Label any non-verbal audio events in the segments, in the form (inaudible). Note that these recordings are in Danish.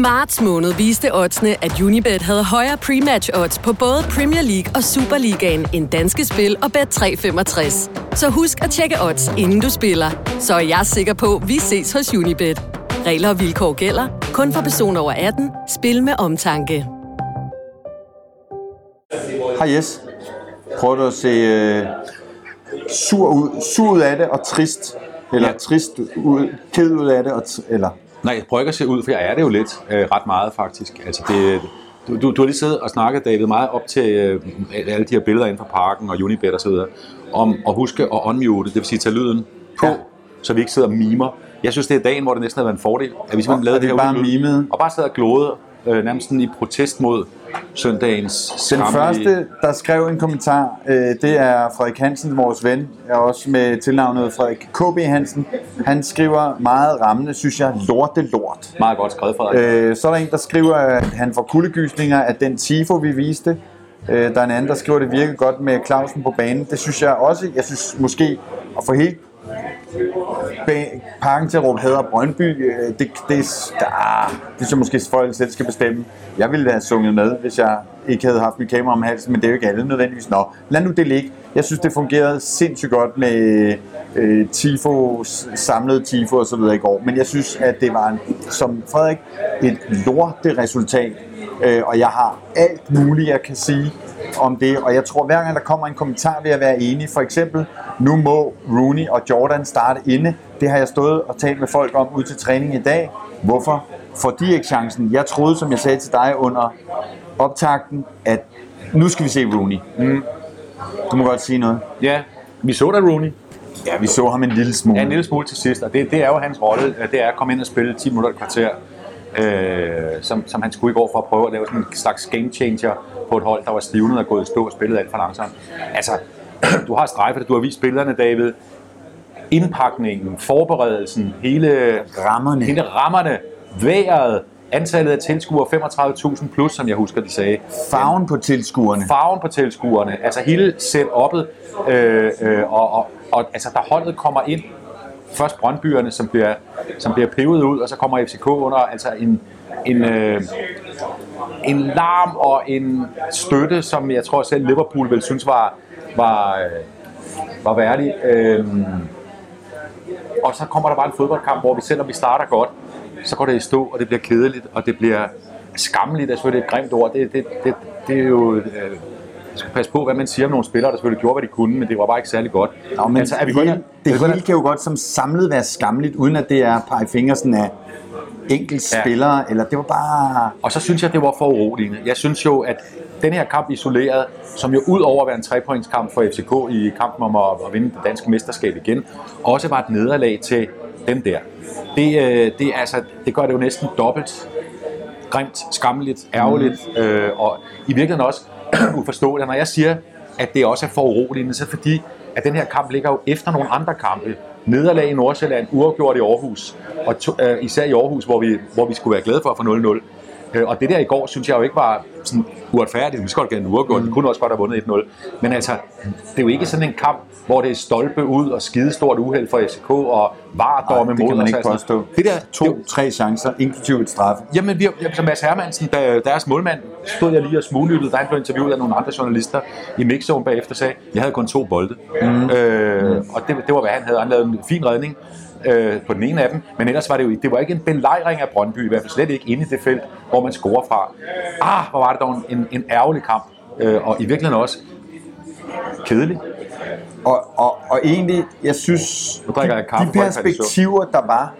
I marts måned viste oddsene, at Unibet havde højere pre-match odds på både Premier League og Superligaen end danske spil og Bet365. Så husk at tjekke odds, inden du spiller. Så er jeg sikker på, at vi ses hos Unibet. Regler og vilkår gælder. Kun for personer over 18. Spil med omtanke. Hej Jes. Prøver du at se øh, sur, ud, sur ud af det og trist? Eller Ja. ja. trist ud, ked ud af det? Og t- eller? Nej, jeg prøver ikke at se ud, for jeg er det jo lidt, øh, ret meget faktisk. Altså det, du, du, du har lige siddet og snakket, David, meget op til øh, alle de her billeder inden for parken og Unibet og så videre, om at huske at unmute, det vil sige tage lyden på, ja. Så vi ikke sidder og mimer. Jeg synes, det er dagen, hvor det næsten havde været en fordel, at vi simpelthen lavede det det, er her bare mimet. Og bare sad og glåede, øh, nærmest sådan i protest mod søndagens Den første, der skrev en kommentar, øh, det er Frederik Hansen, vores ven, er også med tilnavnet Frederik KB Hansen. Han skriver meget rammende, synes jeg, lorte lort. Meget godt skrevet, Frederik. Øh, så er der en, der skriver, at han får kuldegysninger af den tifo, vi viste. Øh, der er en anden, der skriver, at det virkede godt med Clausen på banen. Det synes jeg også. Jeg synes måske at få helt ba- hedder til Brøndby, øh, det, det, der, ah, det synes jeg måske folk selv skal bestemme. Jeg ville have sunget med, hvis jeg ikke havde haft mit kamera om halsen, men det er jo ikke alle nødvendigvis. Nå, lad nu det ligge. Jeg synes, det fungerede sindssygt godt med øh, tifo, samlet tifo og så videre i går. Men jeg synes, at det var, en, som Frederik, et lorte resultat. Øh, og jeg har alt muligt, jeg kan sige om det, og jeg tror, hver gang der kommer en kommentar, vil jeg være enig. For eksempel, nu må Rooney og Jordan starte inde. Det har jeg stået og talt med folk om ud til træning i dag. Hvorfor får de ikke chancen? Jeg troede, som jeg sagde til dig under optakten, at nu skal vi se Rooney. Mm. Du må godt sige noget. Ja, vi så da Rooney. Ja, vi så ham en lille smule. Ja, en lille smule til sidst, og det, det er jo hans rolle, det er at komme ind og spille 10 minutter et kvarter, øh, som, som han skulle i går for at prøve at lave sådan en slags game changer på et hold, der var stivnet og gået i stå og spillet alt for langsomt. Altså, (clears throat) du har strejfet, du har vist spillerne, David. Indpakningen, forberedelsen, hele Rammerne. hele rammerne, vejret, antallet af tilskuere, 35.000 plus, som jeg husker, de sagde. Farven på tilskuerne. farven på tilskuerne, altså hele setup'et, øh, øh, og, og, og altså, der holdet kommer ind, først Brøndbyerne, som bliver, som bliver pevet ud, og så kommer FCK under, altså en, en, øh, en larm og en støtte, som jeg tror selv Liverpool vil synes var, var, øh, var værdig. Øh, og så kommer der bare en fodboldkamp, hvor vi selvom vi starter godt, så går det i stå, og det bliver kedeligt, og det bliver skammeligt, er selvfølgelig et grimt ord. Det, det, det, det er jo... Øh, jeg skal passe på, hvad man siger om nogle spillere, der selvfølgelig gjorde, hvad de kunne, men det var bare ikke særlig godt. Nå, men altså, er vi hele, det hele kan jo godt som samlet være skamligt, uden at det er pege fingre sådan af enkelt Ja. spillere, eller det var bare... Og så synes jeg, det var for uroligende. Jeg synes jo, at den her kamp isoleret, som jo ud over at være en trepointskamp for FCK i kampen om at, at vinde det danske mesterskab igen, også var et nederlag til dem der. Det, øh, det, altså, det gør det jo næsten dobbelt grimt, skammeligt, ærgerligt, mm. øh, og i virkeligheden også (clears throat) uforståeligt. Når jeg siger, at det også er for uroligende, så fordi, at den her kamp ligger jo efter nogle andre kampe. Nederlag i Nordsjælland, uafgjort i Aarhus, og to, øh, især i Aarhus, hvor vi, hvor vi skulle være glade for at få 0-0. Øh, og det der i går, synes jeg jo ikke var sådan uretfærdigt. Vi skal godt gerne uafgjort. Vi kunne også godt have vundet 1-0. Men altså, det er jo ikke sådan en kamp, hvor det er stolpe ud og skide stort uheld for FCK og vardomme det mod kan man ikke påstå. Det der, To, tre chancer, inklusive et straffe. Jamen, vi, har- som Mads Hermansen, der, deres målmand, stod jeg lige og smuglyttede, da han blev interviewet af nogle andre journalister i mixzone bagefter, sagde, jeg havde kun to bolde. Mm. Øh, og det, det var, hvad han havde. Han lavede en fin redning øh, på den ene af dem, men ellers var det jo det var ikke en belejring af Brøndby, i hvert fald slet ikke inde i det felt, hvor man scorer fra. Ah, hvor var det dog en, en ærgerlig kamp, øh, og i virkeligheden også kedelig. Og, og, og egentlig, jeg synes, Nu drikker jeg kaffe, de perspektiver, der var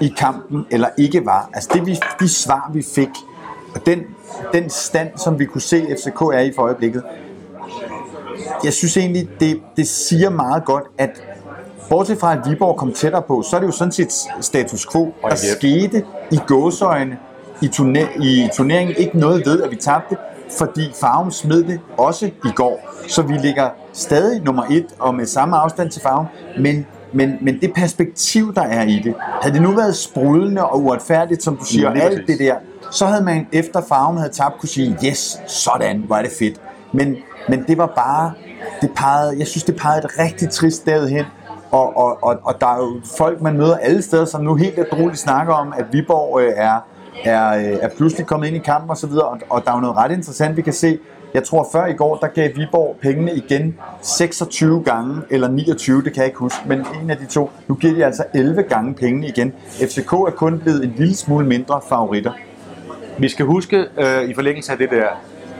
i kampen, eller ikke var, altså det, vi, de svar, vi fik, og den, den stand, som vi kunne se, FCK er i for øjeblikket, jeg synes egentlig, det, det siger meget godt, at bortset fra, at Viborg kom tættere på, så er det jo sådan set status quo. Der skete i gåsøjne i, turner, i turneringen ikke noget ved, at vi tabte, fordi Farven smed det også i går. Så vi ligger stadig nummer et og med samme afstand til Farven, men men, men det perspektiv, der er i det, havde det nu været sprudlende og uretfærdigt, som du siger, Ja, alt det der, så havde man efter farven havde tabt kunne sige, yes, sådan, er det fedt. Men, men det var bare, det pegede, jeg synes, det pegede et rigtig trist sted hen. Og, og, og, og der er jo folk, man møder alle steder, som nu helt adroligt snakker om, at Viborg øh, er er, øh, er pludselig kommet ind i kampen osv., og, og der er jo noget ret interessant, vi kan se. Jeg tror før i går, der gav Viborg pengene igen 26 gange, eller 29, det kan jeg ikke huske, men en af de to. Nu giver de altså 11 gange pengene igen. FCK er kun blevet en lille smule mindre favoritter. Vi skal huske, øh, i forlængelse af det der,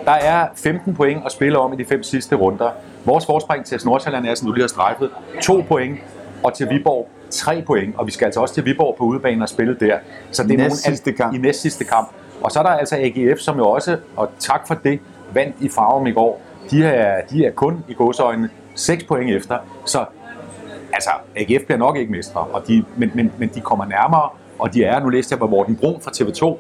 der er 15 point at spille om i de fem sidste runder. Vores forspring til Nordsjælland er, som du lige har strejfet, 2 point, og til Viborg 3 point, og vi skal altså også til Viborg på udebane og spille der. Så det er Næst sidste kamp. i næst sidste kamp. Og så er der altså AGF, som jo også, og tak for det, vandt i farven i går. De er, de er kun i godsøjne 6 point efter, så altså, AGF bliver nok ikke mestre, og de, men, men, men de kommer nærmere, og de er, nu læste jeg på Morten Brun fra TV2,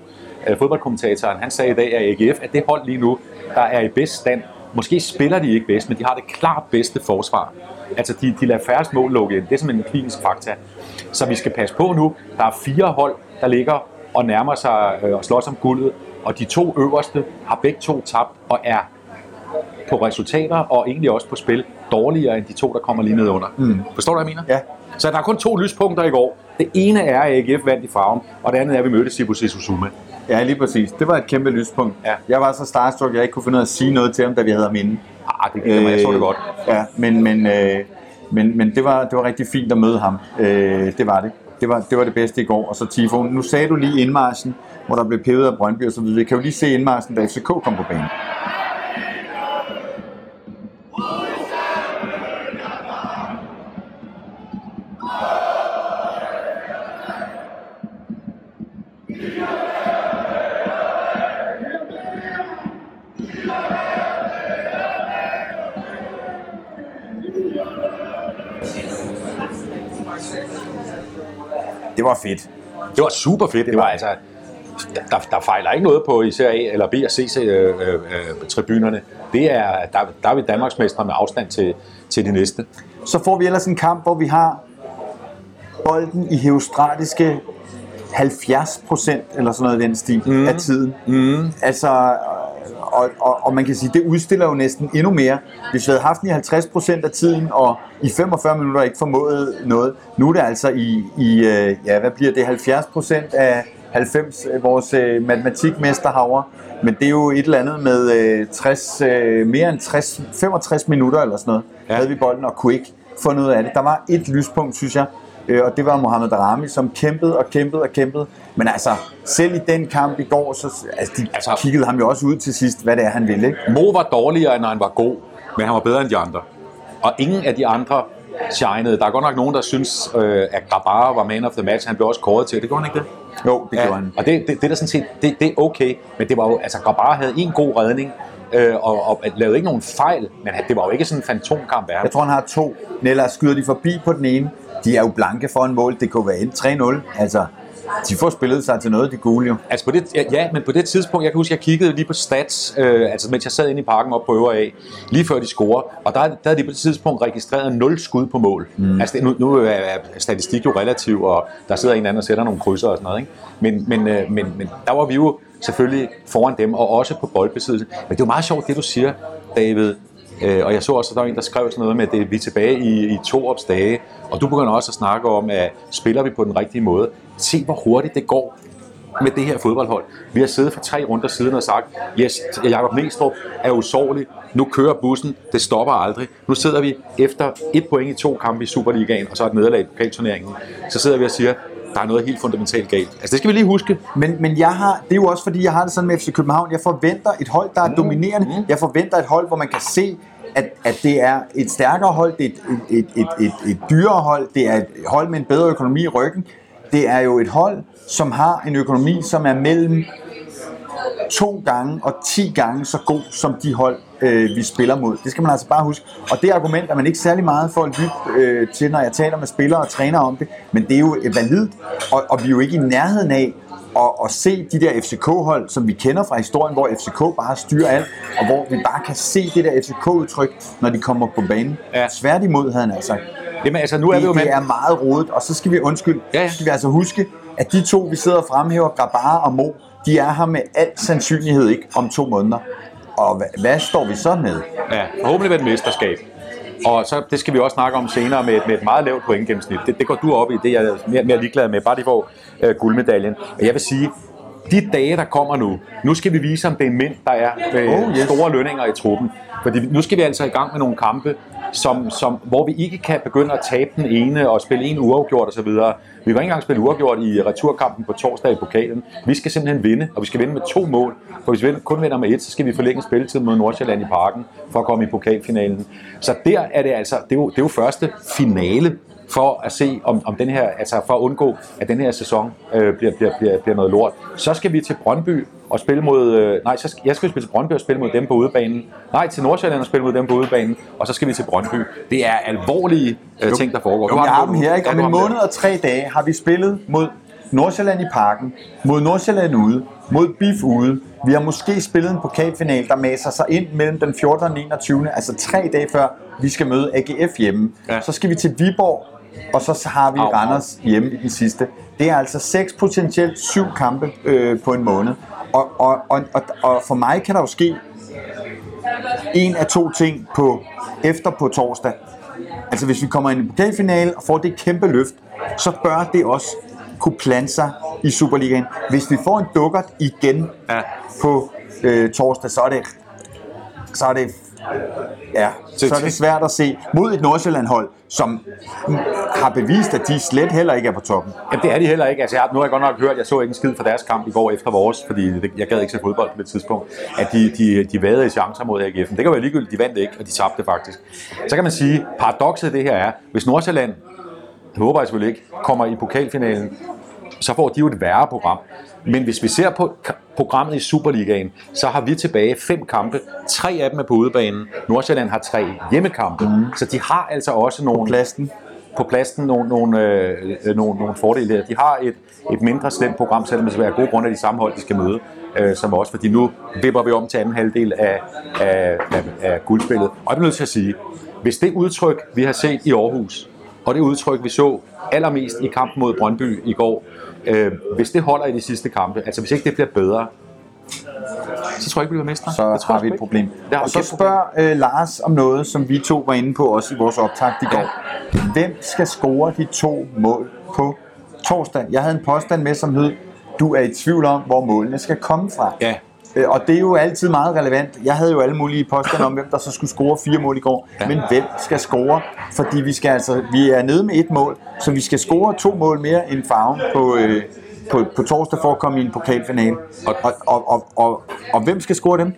øh, fodboldkommentatoren, han sagde i dag, at AGF er det hold lige nu, der er i bedst stand. Måske spiller de ikke bedst, men de har det klart bedste forsvar. Altså, de, de lader færrest mål lukke ind. Det er simpelthen en klinisk fakta. Så vi skal passe på nu. Der er fire hold, der ligger og nærmer sig øh, og slås om guldet, og de to øverste har begge to tabt og er på resultater og egentlig også på spil dårligere end de to, der kommer lige ned under. Mm. Forstår du, hvad jeg mener? Ja. Så der er kun to lyspunkter i går. Det ene er, at AGF vandt i farven, og det andet er, at vi mødte Sibus Suzume. Ja, lige præcis. Det var et kæmpe lyspunkt. Ja. Jeg var så starstruck, at jeg ikke kunne finde ud af at sige noget til ham, da vi havde ham inde. Ah, det gik mig, jeg så det godt. Ja, men, men, øh, men, men det, var, det var rigtig fint at møde ham. Øh, det var det. Det var, det var det bedste i går. Og så Tifo. Nu sagde du lige indmarsen, hvor der blev pevet af Brøndby og så videre. Vi kan jo lige se indmarsen, da FCK kom på banen. Det var fedt. Det var super fedt. Det var altså, der, der fejler ikke noget på især A eller B og C øh, øh, tribunerne. Det er, der, der er vi Danmarksmestre med afstand til, til de næste. Så får vi ellers en kamp, hvor vi har bolden i heostratiske 70 procent, eller sådan noget i den stil, mm. af tiden. Mm. Altså, og, og, og man kan sige, det udstiller jo næsten endnu mere. Hvis vi havde haft den i 50 procent af tiden, og i 45 minutter ikke formået noget, nu er det altså i, i øh, ja, hvad bliver det, 70 procent af 90, øh, vores øh, matematikmester havre. Men det er jo et eller andet med øh, 60, øh, mere end 60, 65 minutter eller sådan noget. Ja. havde vi bolden og kunne ikke få noget af det. Der var et lyspunkt, synes jeg, øh, og det var Mohamed Darami, som kæmpede og kæmpede og kæmpede. Men altså, selv i den kamp i går, så altså, de altså, kiggede ham jo også ud til sidst, hvad det er, han ville. Ikke? Mo var dårligere, end han var god, men han var bedre end de andre. Og ingen af de andre shinede. Der er godt nok nogen, der synes, øh, at Grabara var man of the match. Han blev også kåret til det. Gjorde han ikke det? Jo, det gjorde han. Og det, det, det er da sådan set, det, det er okay. Men det var jo, altså Grabara havde en god redning, øh, og, og lavede ikke nogen fejl, men det var jo ikke sådan en fantomkamp af ham. Jeg tror, han har to. Nella skyder de forbi på den ene. De er jo blanke for en mål. Det kunne være en 3-0. Altså, de får spillet sig til noget, de gule jo. Altså på det, ja, ja, men på det tidspunkt, jeg kan huske, jeg kiggede lige på stats, øh, altså mens jeg sad inde i parken op på øvre A, lige før de scorer, og der, der havde de på det tidspunkt registreret 0 skud på mål. Mm. Altså det, nu, nu er er statistik jo relativ, og der sidder en anden og sætter nogle krydser og sådan noget, ikke? Men, men, øh, men, men der var vi jo selvfølgelig foran dem, og også på boldbesiddelse. Men det er jo meget sjovt, det du siger, David, Øh, og jeg så også, at der var en, der skrev sådan noget med, at det, vi er tilbage i, i to opstage, og du begynder også at snakke om, at spiller vi på den rigtige måde. Se, hvor hurtigt det går med det her fodboldhold. Vi har siddet for tre runder siden og sagt, yes, Jakob Næstrup er usårlig, nu kører bussen, det stopper aldrig. Nu sidder vi efter et point i to kampe i Superligaen, og så et nederlag i pokalturneringen, så sidder vi og siger, der er noget helt fundamentalt galt. Altså det skal vi lige huske. Men, men jeg har, det er jo også fordi, jeg har det sådan med FC København. Jeg forventer et hold, der er dominerende. Jeg forventer et hold, hvor man kan se, at, at det er et stærkere hold, det er et, et, et, et, et dyrere hold, det er et hold med en bedre økonomi i ryggen. Det er jo et hold, som har en økonomi, som er mellem to gange og 10 gange så god som de hold, øh, vi spiller mod. Det skal man altså bare huske. Og det argument er man ikke særlig meget for at lytte øh, til, når jeg taler med spillere og trænere om det. Men det er jo validt, og, og vi er jo ikke i nærheden af at, at se de der FCK-hold, som vi kender fra historien, hvor FCK bare styrer alt, og hvor vi bare kan se det der FCK-udtryk, når de kommer på banen. Ja. Tværtimod, havde han altså. Jamen altså, nu er vi jo Det, med... det er meget rodet, og så skal vi undskylde, Ja, ja. skal vi altså huske, at de to, vi sidder og fremhæver, Grabara og Mo, de er her med al sandsynlighed ikke om to måneder. Og hvad, står vi så med? Ja, forhåbentlig med et mesterskab. Og så, det skal vi også snakke om senere med, et- med et meget lavt pointgennemsnit. Det, det går du op i, det er jeg mere, mere ligeglad med, bare de får øh, guldmedaljen. Og jeg vil sige, de dage, der kommer nu, nu skal vi vise, om det er mænd, der er med Oh, yes. store lønninger i truppen. Fordi nu skal vi altså i gang med nogle kampe, som, som, hvor vi ikke kan begynde at tabe den ene og spille en uafgjort osv. Vi kan ikke engang spille uafgjort i returkampen på torsdag i pokalen. Vi skal simpelthen vinde, og vi skal vinde med to mål. For hvis vi kun vinder med et, så skal vi forlænge spilletiden mod Nordsjælland i parken for at komme i pokalfinalen. Så der er det altså, det er jo, det er jo første finale for at se, om, om den her, altså for at undgå, at den her sæson øh, bliver, bliver, bliver, bliver noget lort. Så skal vi til Brøndby og spille mod, øh, nej, så skal, jeg skal spille til Brøndby og spille mod dem på udebanen. Nej, til Nordsjælland og spille mod dem på udebanen, og så skal vi til Brøndby. Det er alvorlige øh, ting, der foregår. Jo, Du vi har har den dem her, ikke? Om en har måned og tre dage har vi spillet mod Nordsjælland i parken, mod Nordsjælland ude, mod BIF ude. Vi har måske spillet en pokalfinal, der maser sig ind mellem den 14. og 21. Altså tre dage før vi skal møde AGF hjemme. Ja. Så skal vi til Viborg, og så har vi. Randers hjemme i den sidste. Det er altså seks potentielt syv kampe øh, på en måned. Og, og, og, og, og for mig kan der jo ske en af to ting på efter på torsdag. Altså hvis vi kommer ind i pokalfinale og får det kæmpe løft, så bør det også kunne plante sig i Superligaen. Hvis vi får en dukkert igen Ja. på øh, torsdag, så er det så er det ja, så er det svært at se mod et Nordsjælland-hold, som har bevist, at de slet heller ikke er på toppen. Jamen, det er de heller ikke. Altså, jeg, nu har jeg godt nok hørt, jeg så ikke en skid fra deres kamp i går efter vores, fordi jeg gad ikke se fodbold på det tidspunkt, at de, de, de vade i chancer mod AGF. Det kan være ligegyldigt, de vandt ikke, og de tabte faktisk. Så kan man sige, paradokset i det her er, hvis Nordsjælland, det håber jeg selvfølgelig ikke, kommer i pokalfinalen, så får de jo et værre program. Men hvis vi ser på programmet i Superligaen, så har vi tilbage fem kampe. Tre af dem er på udebanen. Nordsjælland har tre hjemmekampe. Mm. Så de har altså også nogle Plasten. på pladsen nogle, nogle, øh, nogle, nogle fordele der. De har et, et mindre slemt program, selvom det skal være gode grunde af de samme hold, de skal møde, øh, som også, fordi nu vipper vi om til anden halvdel af, af, af, af guldspillet. Og jeg er nødt til at sige, hvis det udtryk, vi har set i Aarhus, og det udtryk, vi så allermest i kampen mod Brøndby i går, øh, hvis det holder i de sidste kampe, altså hvis ikke det bliver bedre, så tror jeg ikke, vi bliver mestre. så Det tror har jeg vi et problem. Det har Og så spørger øh, Lars om noget, som vi to var inde på også i vores optakt i går. Hvem skal score de to mål på torsdag? Jeg havde en påstand med, som hed, du er i tvivl om, hvor målene skal komme fra. Ja, Og det er jo altid meget relevant. Jeg havde jo alle mulige påstande om, hvem der så skulle score fire mål i går. Ja. Men hvem skal score? Fordi vi skal altså, vi er nede med et mål, så vi skal score to mål mere end farven på, øh, på, på torsdag for at komme i en pokalfinale. Og, og, og, og, og, og hvem skal score dem?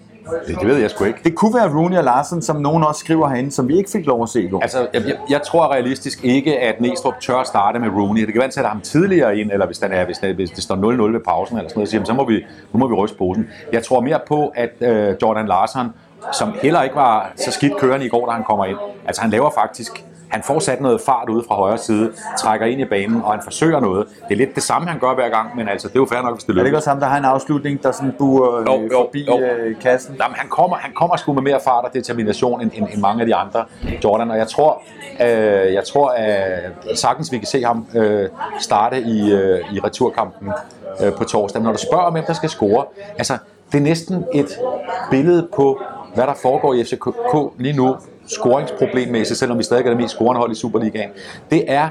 Det, det ved jeg sgu ikke. Det kunne være Rooney og Larsen, som nogen også skriver herinde, som vi ikke fik lov at se i går. Altså, jeg, jeg, jeg tror realistisk ikke, at Næstrup tør starte med Rooney. Det kan være, at han sætter ham tidligere ind, eller hvis, den er, hvis, det, hvis det står 0-0 ved pausen, eller sådan noget, så, så må vi, nu må vi ryste posen. Jeg tror mere på, at øh, Jordan Larsen, som heller ikke var så skidt kørende i går, da han kommer ind, altså han laver faktisk han får sat noget fart ude fra højre side, trækker ind i banen, og han forsøger noget. Det er lidt det samme, han gør hver gang, men altså, det er jo fair nok, hvis det er det ikke lykkes. også ham, der har en afslutning, der sådan buer øh, Jo, jo, forbi jo. Øh, kassen? Jamen, han, kommer, han kommer sgu med mere fart og determination end, end, end mange af de andre, Jordan. Og jeg tror, øh, jeg tror at sagtens vi kan se ham øh, starte i, øh, i returkampen øh, på torsdag. Men når du spørger om, hvem der skal score, altså, det er næsten et billede på, hvad der foregår i FCK lige nu, scoringsproblemmæssigt, selvom vi stadig er det mest scorende hold i Superligaen. Det er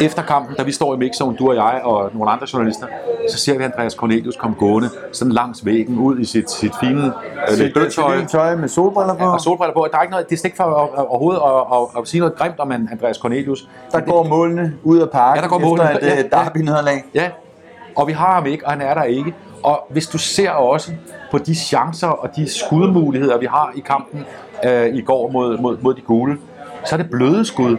efter kampen, da vi står i mixzone, du og jeg og nogle andre journalister, så ser vi Andreas Cornelius komme gående sådan langs væggen ud i sit, sit fine øh, lidt dødt tøj. Sit tøj med solbriller på. Og solbriller på. Der er ikke noget, det er slet ikke for overhovedet at, at, at, sige noget grimt om Andreas Cornelius. Der går målene ud af parken Ja, der går efter målene. et Ja, øh, ja. derby-nederlag. Ja, og vi har ham ikke, og han er der ikke. Og hvis du ser også på de chancer og de skudmuligheder, vi har i kampen øh, i går mod, mod, mod de gule, så er det bløde skud.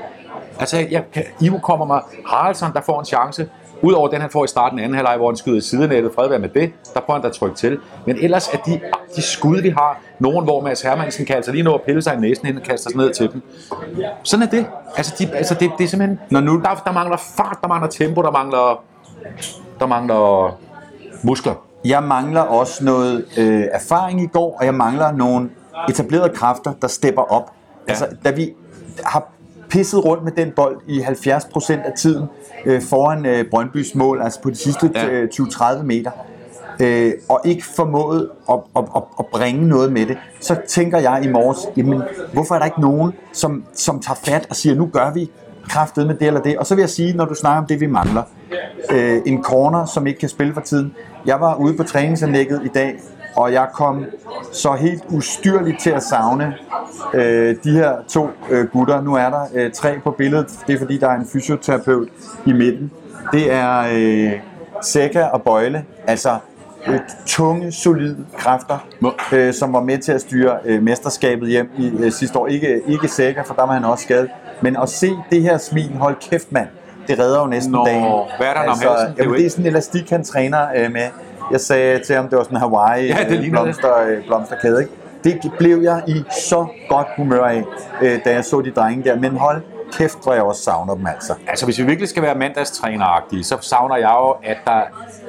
Altså, jeg, kan, Ivo kommer med Haraldsson, der får en chance. Udover den, han får i starten af anden halvleg, hvor han skyder i sidenettet, fred være med det, der prøver han da at trykke til. Men ellers er de, de skud, vi har, nogen, hvor Mads Hermansen kan altså lige nå at pille sig i næsen, inden han kaster sig ned til dem. Sådan er det. Altså, de, altså det, det er simpelthen... Når nu- der, der mangler fart, der mangler tempo, der mangler, der mangler muskler. Jeg mangler også noget øh, erfaring i går, og jeg mangler nogle etablerede kræfter, der stepper op. Ja. Altså, da vi har pisset rundt med den bold i 70% af tiden øh, foran øh, Brøndbys mål, altså på de sidste Ja. øh, 20-30 meter, øh, og ikke formået at, at, at, at bringe noget med det, så tænker jeg i morges, jamen, hvorfor er der ikke nogen, som, som tager fat og siger, nu gør vi kraftet med det eller det. Og så vil jeg sige, når du snakker om det, vi mangler. Øh, en corner, som ikke kan spille for tiden. Jeg var ude på træningsanlægget i dag, og jeg kom så helt ustyrligt til at savne øh, de her to øh, gutter. Nu er der øh, tre på billedet. Det er fordi, der er en fysioterapeut i midten. Det er øh, Seca og Bøjle. Altså øh, tunge, solide kræfter, øh, som var med til at styre øh, mesterskabet hjem i øh, sidste år. Ikke, ikke Seca, for der var han også skadet. Men at se det her smil, hold kæft mand, det redder jo næsten Nå, dagen. hvad er der om halsen? Det er Jamen, det er sådan en elastik, han træner øh, med. Jeg sagde til ham, det var sådan en Hawaii Ja, det øh, blomster, øh, blomsterkæde. Ikke? Det blev jeg i så godt humør af, øh, da jeg så de drenge der. Men hold kæft, hvor jeg også savner dem altså. Altså, hvis vi virkelig skal være mandagstræneragtige, så savner jeg jo, at der...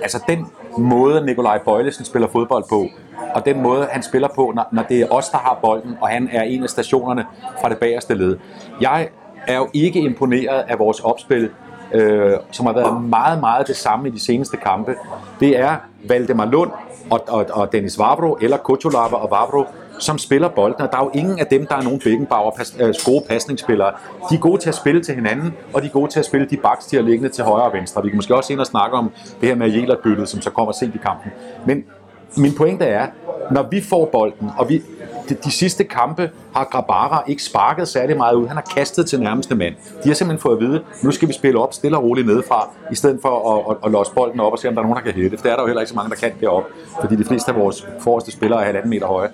Altså, den måde, Nikolaj Bøjlesen spiller fodbold på, og den måde, han spiller på, når, når det er os, der har bolden, og han er en af stationerne fra det bagerste led. Jeg er jo ikke imponeret af vores opspil, øh, som har været meget, meget det samme i de seneste kampe. Det er Valdemar Lund og, og, og Dennis Vavro, eller Kocholava og Vavro, som spiller bolden, og der er jo ingen af dem, der er nogen Beckenbauer pas, øh, gode pasningsspillere. De er gode til at spille til hinanden, og de er gode til at spille de baks, de har liggende til højre og venstre. Vi kan måske også ind og snakke om det her med Jelert-byttet, som så kommer sent i kampen. Men min pointe er, når vi får bolden, og vi, de, de sidste kampe har Grabara ikke sparket særlig meget ud. Han har kastet til nærmeste mand. De har simpelthen fået at vide, nu skal vi spille op stille og roligt nedefra, i stedet for at, at, at losse bolden op og se, om der er nogen, der kan hætte. For det er der jo heller ikke så mange, der kan deroppe, fordi de fleste af vores forreste spillere er halvanden meter høje.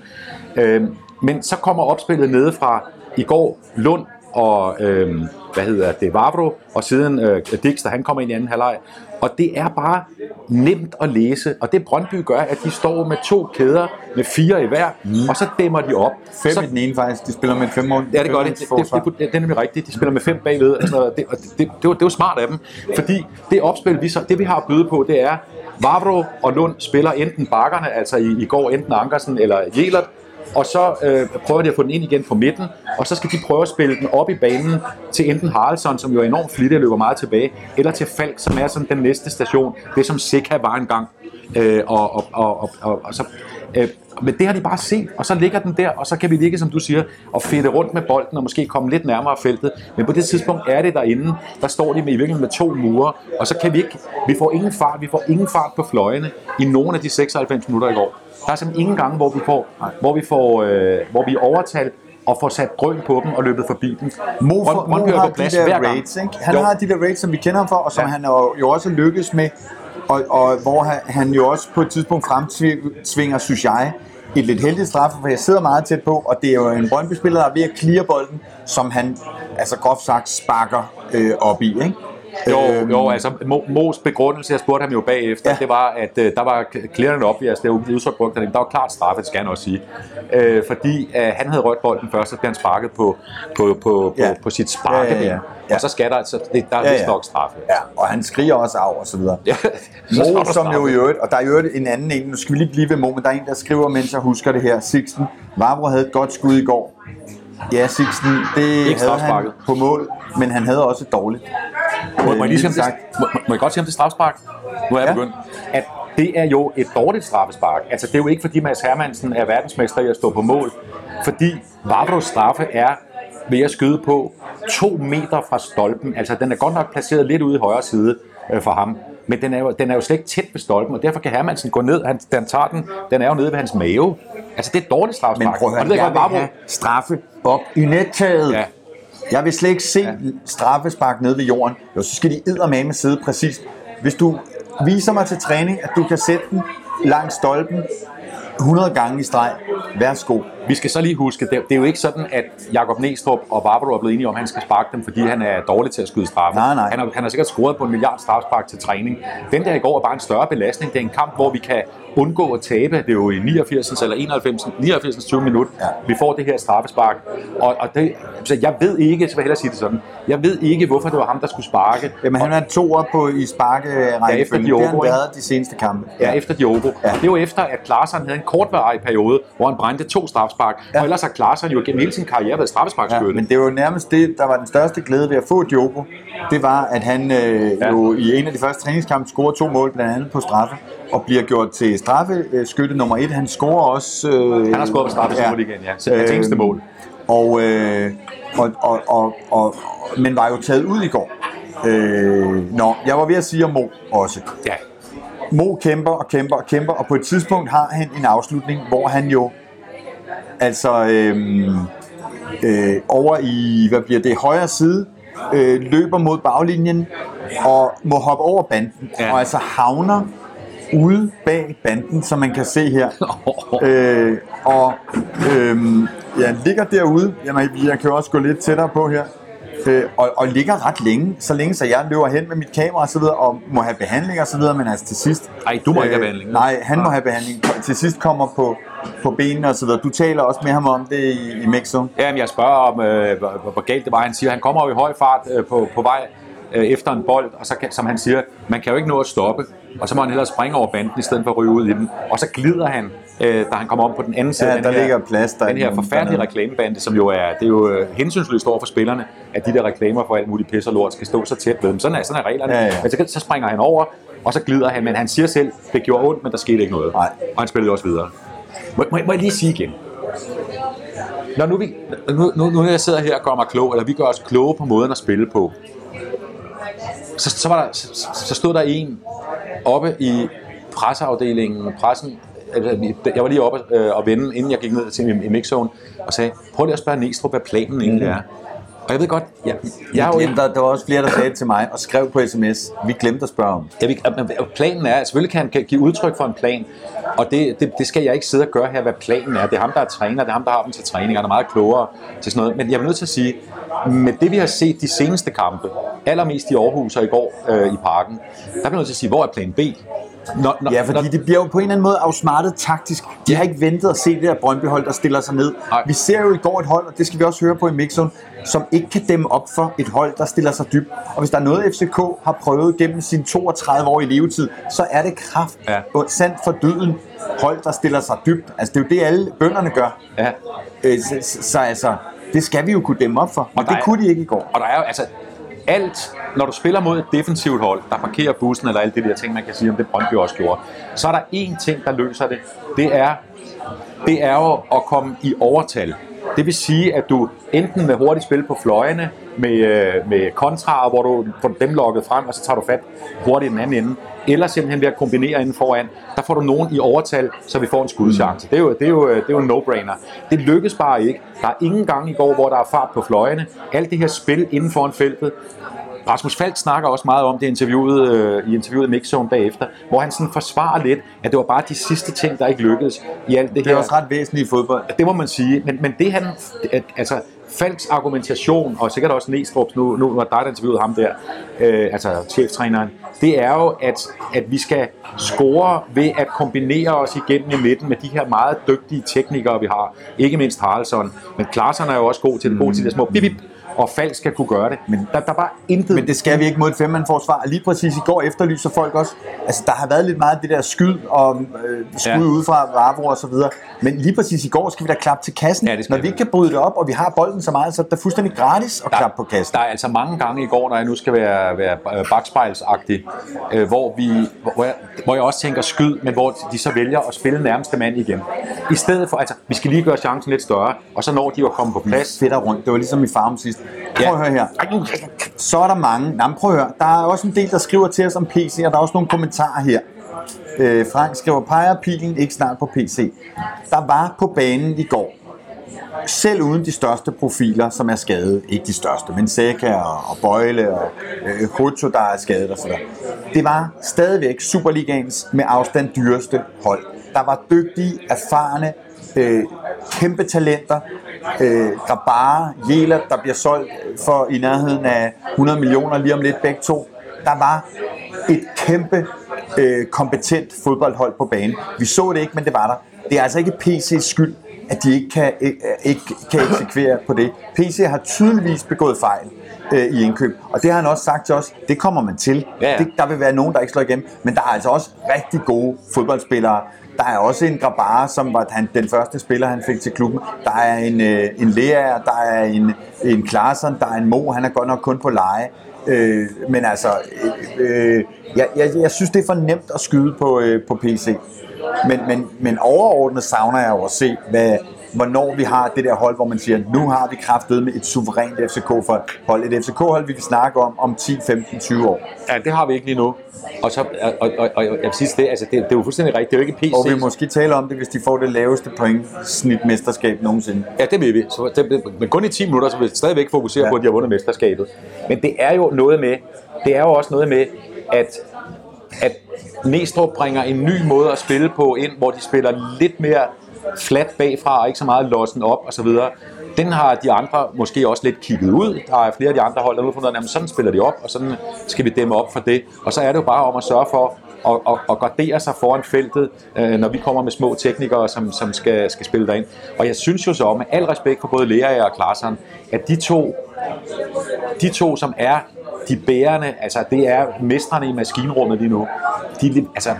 Øhm, men så kommer opspillet nedefra i går. Lund og øhm, hvad hedder det, Vavro, og siden øh, Dix, der han kommer ind i anden halvleg. Og det er bare nemt at læse, og det Brøndby gør, at de står med to kæder med fire i hver, mm. og så dæmmer de op. Fem så, i den ene faktisk. De spiller med fem mål. Ja, det gør det. Det, det, det, det er nemlig rigtigt. De spiller med fem bagved. Altså, det, og det, det, det, var, det var smart af dem. Fordi det opspil, vi, så, det vi har at byde på, det er, Vavro og Lund spiller enten bakkerne, altså i, i går enten Ankersen eller Jelert, og så øh, prøver de at få den ind igen på midten, og så skal de prøve at spille den op i banen til enten Haraldsson, som jo er enormt flittig og løber meget tilbage, eller til Falk, som er sådan den næste station, det som Seca var engang. Øh, og, og, og, og, og, og så, øh, men det har de bare set, og så ligger den der, og så kan vi ligge, som du siger, og fedte rundt med bolden, og måske komme lidt nærmere feltet. Men på det tidspunkt er det derinde, der står de med, i virkeligheden med to mure, og så kan vi ikke, vi får ingen fart, vi får ingen fart på fløjene i nogle af de 96 minutter i går. Der er simpelthen ingen gange, hvor vi får, hvor vi får, øh, hvor vi er overtalt og får sat drøn på dem og løbet forbi dem. Mo, for, Brøndby Mo har på plads de der hver gang. rates, ikke? Han Jo. har de der rates, som vi kender ham for, og som Ja. han jo, jo også lykkes med, og, og hvor han, han jo også på et tidspunkt fremtvinger, synes jeg, et lidt heldigt straffe, for jeg sidder meget tæt på, og det er jo en Brøndby-spiller, der er ved at clear bolden, som han, altså groft sagt, sparker øh, op i, ikke? Jo, Øhm, jo, altså Mo- Mo's begrundelse, jeg spurgte ham jo bagefter, ja. Det var, at øh, der var clearende op, altså det er jo udtrykt brugt, der var klart straffe, det skal han også sige. Øh, fordi øh, han havde rødt bolden først, så blev han sparket på, på, på, Ja. på, på sit sparkeben. Ja, ja, ja. Ja. Og så skal der, altså, det, der er Ja, ja. nok straffe. Ja, og han skriger også af og så videre. Ja, (laughs) så Mo, som jo i øvrigt, og der er jo øvrigt en anden en, nu skal vi lige blive ved Mo, men der er en, der skriver, mens jeg husker det her, Sixten, Vavro havde et godt skud i går. Ja, Sixten, det havde han på mål, men han havde også et dårligt. Må, må, jeg lige sige, om det, må, må jeg godt sige om det strafspark? Nu er jeg Ja. begyndt. At det er jo et dårligt straffespark. Altså, det er jo ikke, fordi Mads Hermansen er verdensmester i at stå på mål. Fordi Vavros straffe er ved at skyde på to meter fra stolpen. Altså, den er godt nok placeret lidt ude i højre side øh, for ham. Men den er, jo, den er jo slet ikke tæt ved stolpen, og derfor kan Hermansen gå ned. Han, den tager den, den er jo nede ved hans mave. Altså, det er et dårligt strafspark. Men prøv at Og høre, jeg vil have straffe op i nettaget. Ja. Jeg vil slet ikke se ja. straffespark nede ved jorden. Jo, så skal de eddermame sidde præcis. Hvis du viser mig til træning, at du kan sætte den langs stolpen 100 gange i streg, værsgo. Vi skal så lige huske, det, det er jo ikke sådan, at Jakob Næstrup og Barbaro er blevet enige om, at han skal sparke dem, fordi han er dårlig til at skyde straffe. Nej, nej. Han har, han har sikkert scoret på en milliard strafspark til træning. Den der i går er bare en større belastning. Det er en kamp, hvor vi kan undgå at tabe. Det er jo i 89. eller 91. 89. 20 minut, Ja. vi får det her straffespark. Og, og det, så jeg ved ikke, så vil jeg hellere sige det sådan, jeg ved ikke, hvorfor det var ham, der skulle sparke. Jamen, han er to op på i sparkerækkefølgen. Ja, efter det har han Diogo, været de seneste kampe. Ja, efter Diogo. Ja. Ja. Det var efter, at Klaarsson havde en kortvarig periode, hvor han brændte to strafspark straffespark. Ja. Og ellers har Klaarsson jo gennem hele sin karriere været straffesparkskytte. Ja, men det var jo nærmest det, der var den største glæde ved at få Diogo. Det var, at han øh, ja. jo i en af de første træningskampe scorer to mål, blandt andet på straffe, og bliver gjort til straffeskytte nummer et. Han scorer også... Øh, han har scoret på straffe ja, igen, ja. Så hans eneste mål. Og, øh, og, og, og, og, men var jo taget ud i går. Øh, nå, jeg var ved at sige om Mo også. Ja. Mo kæmper og kæmper og kæmper, og på et tidspunkt har han en afslutning, hvor han jo altså øh, øh, over i, hvad bliver det, højre side, øh, løber mod baglinjen og må hoppe over banden, ja. og altså havner ude bag banden, som man kan se her. (laughs) øh, og øh, ja, ligger derude, jamen, jeg kan også gå lidt tættere på her, øh, og, og ligger ret længe, så længe så jeg løber hen med mit kamera og så videre, og må have behandling og så videre, men altså til sidst... Nej, du må øh, ikke have behandling. Nej, han må have behandling. Til sidst kommer på, på benene og så videre. Du taler også med ham om det i, i Mexo. Ja, men jeg spørger om, øh, hvor, hvor galt det var. Han siger, han kommer jo i høj fart øh, på, på vej øh, efter en bold, og så kan, som han siger, man kan jo ikke nå at stoppe, og så må han hellere springe over banden, i stedet for at ryge ud i den. Og så glider han, øh, da han kommer om på den anden side. Ja, den der her, ligger plads der. Den her forfærdelige reklamebande, som jo er, det er jo øh, hensynsløst over for spillerne, at de der reklamer for alt muligt pis og lort skal stå så tæt ved dem. Sådan er, sådan er reglerne. Ja, ja. Men så, så springer han over, og så glider han, men han siger selv, det gjorde ondt, men der skete ikke noget. Nej. Og han spillede også videre. Må, må, må jeg lige sige igen, når nu, vi, nu, nu, nu jeg sidder her og gør mig klog, eller vi gør os kloge på måden at spille på, så, så, var der, så, så stod der en oppe i presseafdelingen, pressen, altså, jeg var lige oppe øh, og vende, inden jeg gik ned til min mixzone, og sagde, prøv lige at spørge Næstrup, hvad planen egentlig er. Og jeg ved godt, jeg, jeg har jo glemte, der, der var også flere, der sagde til mig og skrev på sms. Vi glemte at spørge om. Ja, vi, planen er, selvfølgelig kan han give udtryk for en plan, og det, det, det, skal jeg ikke sidde og gøre her, hvad planen er. Det er ham, der er træner, det er ham, der har dem til træning, han er meget klogere til sådan noget. Men jeg er nødt til at sige, med det vi har set de seneste kampe, allermest i Aarhus og i går øh, i parken, der bliver nødt til at sige, hvor er plan B? Når, når, ja, fordi når, det bliver jo på en eller anden måde afsmartet taktisk. De har ikke ventet at se det der Brøndby-hold, der stiller sig ned. Nej. Vi ser jo i går et hold, og det skal vi også høre på i Mixon, som ikke kan dæmme op for et hold, der stiller sig dybt. Og hvis der er noget, FCK har prøvet gennem sin 32 år i levetid, så er det kraft ja. og sandt for døden hold, der stiller sig dybt. Altså, det er jo det, alle bønderne gør. Ja. Øh, så, så, så altså, det skal vi jo kunne dæmme op for, og, og det er, kunne de ikke i går. Og der er jo, altså, alt, når du spiller mod et defensivt hold, der parkerer bussen, eller alt det der ting, man kan sige, om det Brøndby også gjorde, så er der én ting, der løser det. Det er, det er jo at komme i overtal. Det vil sige, at du enten med hurtigt spil på fløjene, med, øh, med kontra, hvor du får dem lukket frem, og så tager du fat hurtigt i den anden ende, eller simpelthen ved at kombinere inden foran, der får du nogen i overtal, så vi får en skudchance. Det er jo, det er jo, det er jo en no-brainer. Det lykkes bare ikke. Der er ingen gang i går, hvor der er fart på fløjene. Alt det her spil inden foran feltet, Rasmus Falk snakker også meget om det interviewet, øh, i interviewet i Mixzone bagefter, hvor han sådan forsvarer lidt, at det var bare de sidste ting, der ikke lykkedes i alt det, det her. Det er også ret væsentligt i fodbold. Det må man sige, men, men det han, at, altså Falks argumentation, og sikkert også Næstrup's, nu, nu var dig, der interviewede ham der, øh, altså cheftræneren, det er jo, at, at vi skal score ved at kombinere os igennem i midten med de her meget dygtige teknikere, vi har. Ikke mindst Haraldsson, men Klaarsson er jo også god til, mm. god til de små bip, bip, og Falk skal kunne gøre det. Men der, der var intet... Men det skal vi ikke mod et femmandforsvar. Lige præcis i går efterlyser folk også... Altså, der har været lidt meget af det der skyd og øh, skud ja. ud fra Vavro og så videre. Men lige præcis i går skal vi da klappe til kassen. Ja, Når vi ikke kan bryde det op, og vi har bolden så meget, så er det fuldstændig gratis at der, klappe på kassen. Der er altså mange gange i går, når jeg nu skal være, være bagspejlsagtig, øh, hvor, vi, hvor, jeg, hvor jeg også tænker skyd, men hvor de så vælger at spille nærmeste mand igen. I stedet for, altså, vi skal lige gøre chancen lidt større, og så når de at komme på plads. Fedt rundt. Det var ligesom i farm sidst. Prøv ja. at høre her. Så er der mange. Nej, prøv at høre. Der er også en del, der skriver til os om PC, og der er også nogle kommentarer her. Øh, Frank skriver, peger pilen ikke snart på PC. Der var på banen i går, selv uden de største profiler, som er skadet, ikke de største, men Seca og, og Bøjle og øh, Hucho, der er skadet osv. Det var stadigvæk Superligaens med afstand dyreste hold. Der var dygtige, erfarne, øh, kæmpe talenter, øh, Grabara, Jela, der bliver solgt for i nærheden af 100 millioner lige om lidt begge to. Der var et kæmpe øh, kompetent fodboldhold på banen. Vi så det ikke, men det var der. Det er altså ikke PC's skyld, at de ikke kan, ikke, ikke kan eksekvere på det. PC har tydeligvis begået fejl øh, i indkøb. Og det har han også sagt til os, det kommer man til. Ja, ja. Det, der vil være nogen, der ikke slår igennem, men der er altså også rigtig gode fodboldspillere der er også en Grabara, som var han, den første spiller, han fik til klubben. Der er en, øh, en Lea, der er en, en Klaarsson, der er en Mo, han er godt nok kun på leje. Øh, men altså, øh, øh, jeg, jeg, jeg synes, det er for nemt at skyde på, øh, på PC. Men, men, men overordnet savner jeg jo at se, hvad, hvornår vi har det der hold, hvor man siger, nu har vi kraftet med et suverænt FCK-hold. Et FCK-hold, vi kan snakke om om 10, 15, 20 år. Ja, det har vi ikke lige nu. Og, så, og, og, og, og jeg vil sige det, altså, det, det er jo fuldstændig rigtigt. Det er jo ikke PC. Og vi måske tale om det, hvis de får det laveste point snit mesterskab nogensinde. Ja, det vil vi. Så det, men kun i 10 minutter, så vil vi stadigvæk fokusere ja. på, at de har vundet mesterskabet. Men det er jo noget med, det er jo også noget med, at at Næstrup bringer en ny måde at spille på ind, hvor de spiller lidt mere flat bagfra og ikke så meget lossen op og så videre. Den har de andre måske også lidt kigget ud. Der er flere af de andre hold, der nu fundet, at sådan spiller de op, og sådan skal vi dæmme op for det. Og så er det jo bare om at sørge for at, at, at gardere sig foran feltet, øh, når vi kommer med små teknikere, som, som skal, skal spille derind. Og jeg synes jo så, med al respekt for både Lea og Klaarsson, at de to, de to, som er de bærende, altså det er mestrene i maskinrummet lige nu. De, altså,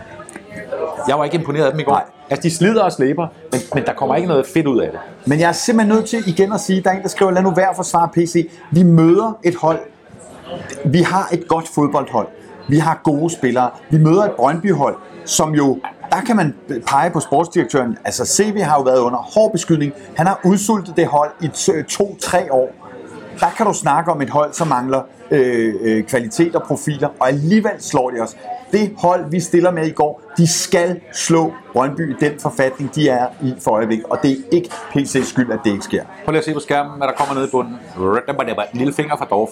jeg var ikke imponeret af dem i går. Nej. Altså, de slider og slæber, men, men der kommer ikke noget fedt ud af det. Men jeg er simpelthen nødt til igen at sige, der er en, der skriver, lad nu være for svar PC. Vi møder et hold. Vi har et godt fodboldhold. Vi har gode spillere. Vi møder et Brøndby-hold, som jo der kan man pege på sportsdirektøren. Altså, CV har jo været under hård beskydning. Han har udsultet det hold i to-tre år. Der kan du snakke om et hold, som mangler øh, øh, kvalitet og profiler, og alligevel slår de os. Det hold, vi stiller med i går, de skal slå Brøndby i den forfatning, de er i for øjeblikket, og det er ikke PC's skyld, at det ikke sker. Prøv lige at se på skærmen, hvad der kommer ned i bunden. En lille finger fra Dorf.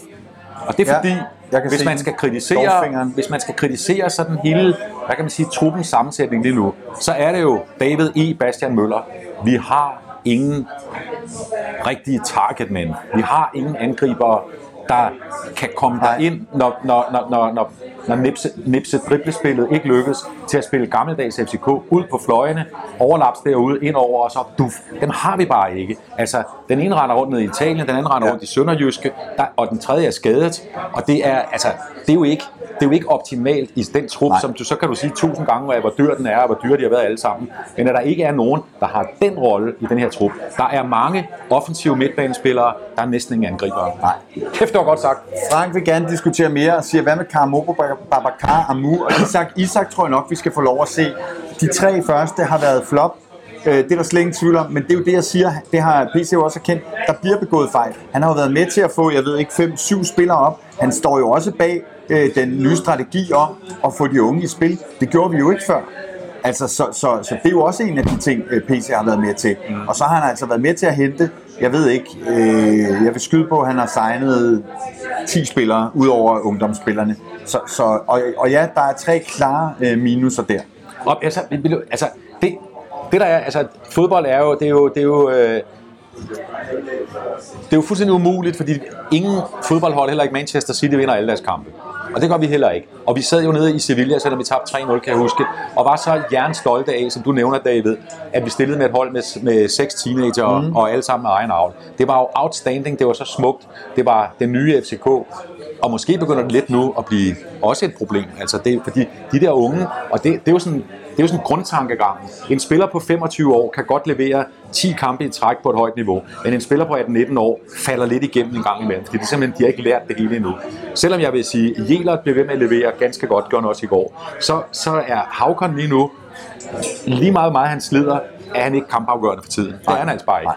Og det er fordi, ja, hvis, man skal kritisere, hvis man skal kritisere sådan hele, hvad kan man sige, truppens sammensætning lige nu, så er det jo David E. Bastian Møller. Vi har ingen rigtige targetmænd. Vi har ingen angriber, der kan komme der ind, når, når, når, når, når, når Nipse, Nipse driblespillet ikke lykkes til at spille gammeldags FCK ud på fløjene, overlaps derude, ind over og så duf. Dem har vi bare ikke. Altså, den ene render rundt ned i Italien, den anden render ja. rundt i Sønderjyske, der, og den tredje er skadet. Og det er, altså, det er jo ikke, det er jo ikke optimalt i den trup, Nej. som du så kan du sige tusind gange, hvor dyr den er, og hvor dyr de har været alle sammen. Men at der ikke er nogen, der har den rolle i den her trup. Der er mange offensive midtbanespillere, der er næsten ingen angribere. Nej. Kæft, det var godt sagt. Frank vil gerne diskutere mere og siger, hvad med Karamobo, Babacar, Amu og Isak? Isak tror jeg nok, vi skal få lov at se. De tre første har været flop. Øh, det er der slet ingen tvivl om, men det er jo det, jeg siger, det har PC jo også erkendt, der bliver begået fejl. Han har jo været med til at få, jeg ved ikke, fem, syv spillere op. Han står jo også bag øh, den nye strategi om at få de unge i spil. Det gjorde vi jo ikke før. Altså, så, så, så det er jo også en af de ting, øh, PC har været med til. Og så har han altså været med til at hente, jeg ved ikke, øh, jeg vil skyde på, at han har signet 10 spillere, ud over ungdomsspillerne. Så, så, og, og ja, der er tre klare øh, minuser der. Og, altså, altså det, det der er, altså fodbold er jo, det er jo, det er jo, øh, det er jo fuldstændig umuligt, fordi ingen fodboldhold, heller ikke Manchester City, vinder alle deres kampe. Og det gør vi heller ikke. Og vi sad jo nede i Sevilla, selvom vi tabte 3-0, kan jeg huske, og var så jernstolte af, som du nævner, David, at vi stillede med et hold med, med seks teenager mm. og alle sammen med egen avl. Det var jo outstanding, det var så smukt. Det var den nye FCK. Og måske begynder det lidt nu at blive også et problem. Altså det, fordi de der unge, og det, det er jo sådan det er jo sådan en grundtankegang. En spiller på 25 år kan godt levere 10 kampe i træk på et højt niveau, men en spiller på 18-19 år falder lidt igennem en gang imellem, fordi det er simpelthen, de har ikke lært det hele endnu. Selvom jeg vil sige, at Jelert blev ved med at levere ganske godt, gjorde han også i går, så, så er Havkon lige nu, lige meget meget han slider, er han ikke kampafgørende for tiden. Det er han altså bare ikke.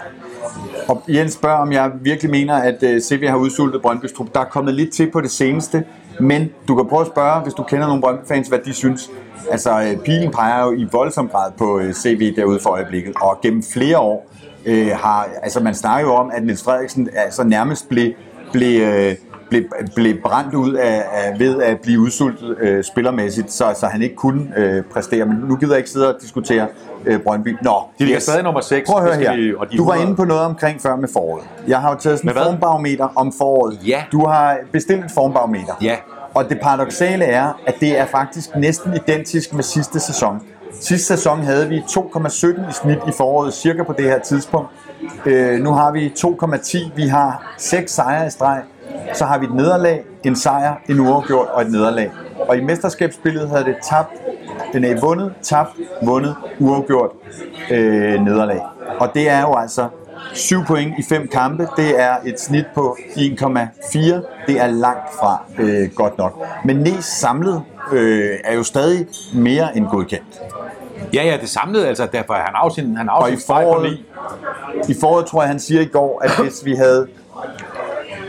Og Jens spørger, om jeg virkelig mener, at øh, CV har udsultet Brøndby's trup. Der er kommet lidt til på det seneste, men du kan prøve at spørge, hvis du kender nogle Brøndby-fans, hvad de synes. Altså, øh, pilen peger jo i voldsom grad på øh, CV derude for øjeblikket, og gennem flere år øh, har, altså man snakker jo om, at Niels Frederiksen altså nærmest blev, blev, øh, blev, blev brændt ud af, af, ved at blive udsultet øh, spillermæssigt, så, så han ikke kunne øh, præstere. Men nu gider jeg ikke sidde og diskutere øh, Brøndby. Nå, de ligger yes. stadig nummer 6. Prøv at høre her. De, og de du var inde på noget omkring før med foråret. Jeg har jo taget sådan en formbarometer om foråret. Ja. Du har bestilt et formbarometer. Ja. Og det paradoxale er, at det er faktisk næsten identisk med sidste sæson. Sidste sæson havde vi 2,17 i snit i foråret, cirka på det her tidspunkt. Øh, nu har vi 2,10. Vi har 6 sejre i streg. Så har vi et nederlag, en sejr, en uafgjort og et nederlag. Og i mesterskabsspillet havde det tabt Den er vundet, tabt, vundet, uafgjort, øh, nederlag. Og det er jo altså 7 point i 5 kampe. Det er et snit på 1,4. Det er langt fra øh, godt nok. Men Næs samlet øh, er jo stadig mere end godkendt. Ja, ja, det samlede, altså, derfor han har sin, han har Og i sin foråret, i foråret tror jeg, han siger i går, at hvis vi havde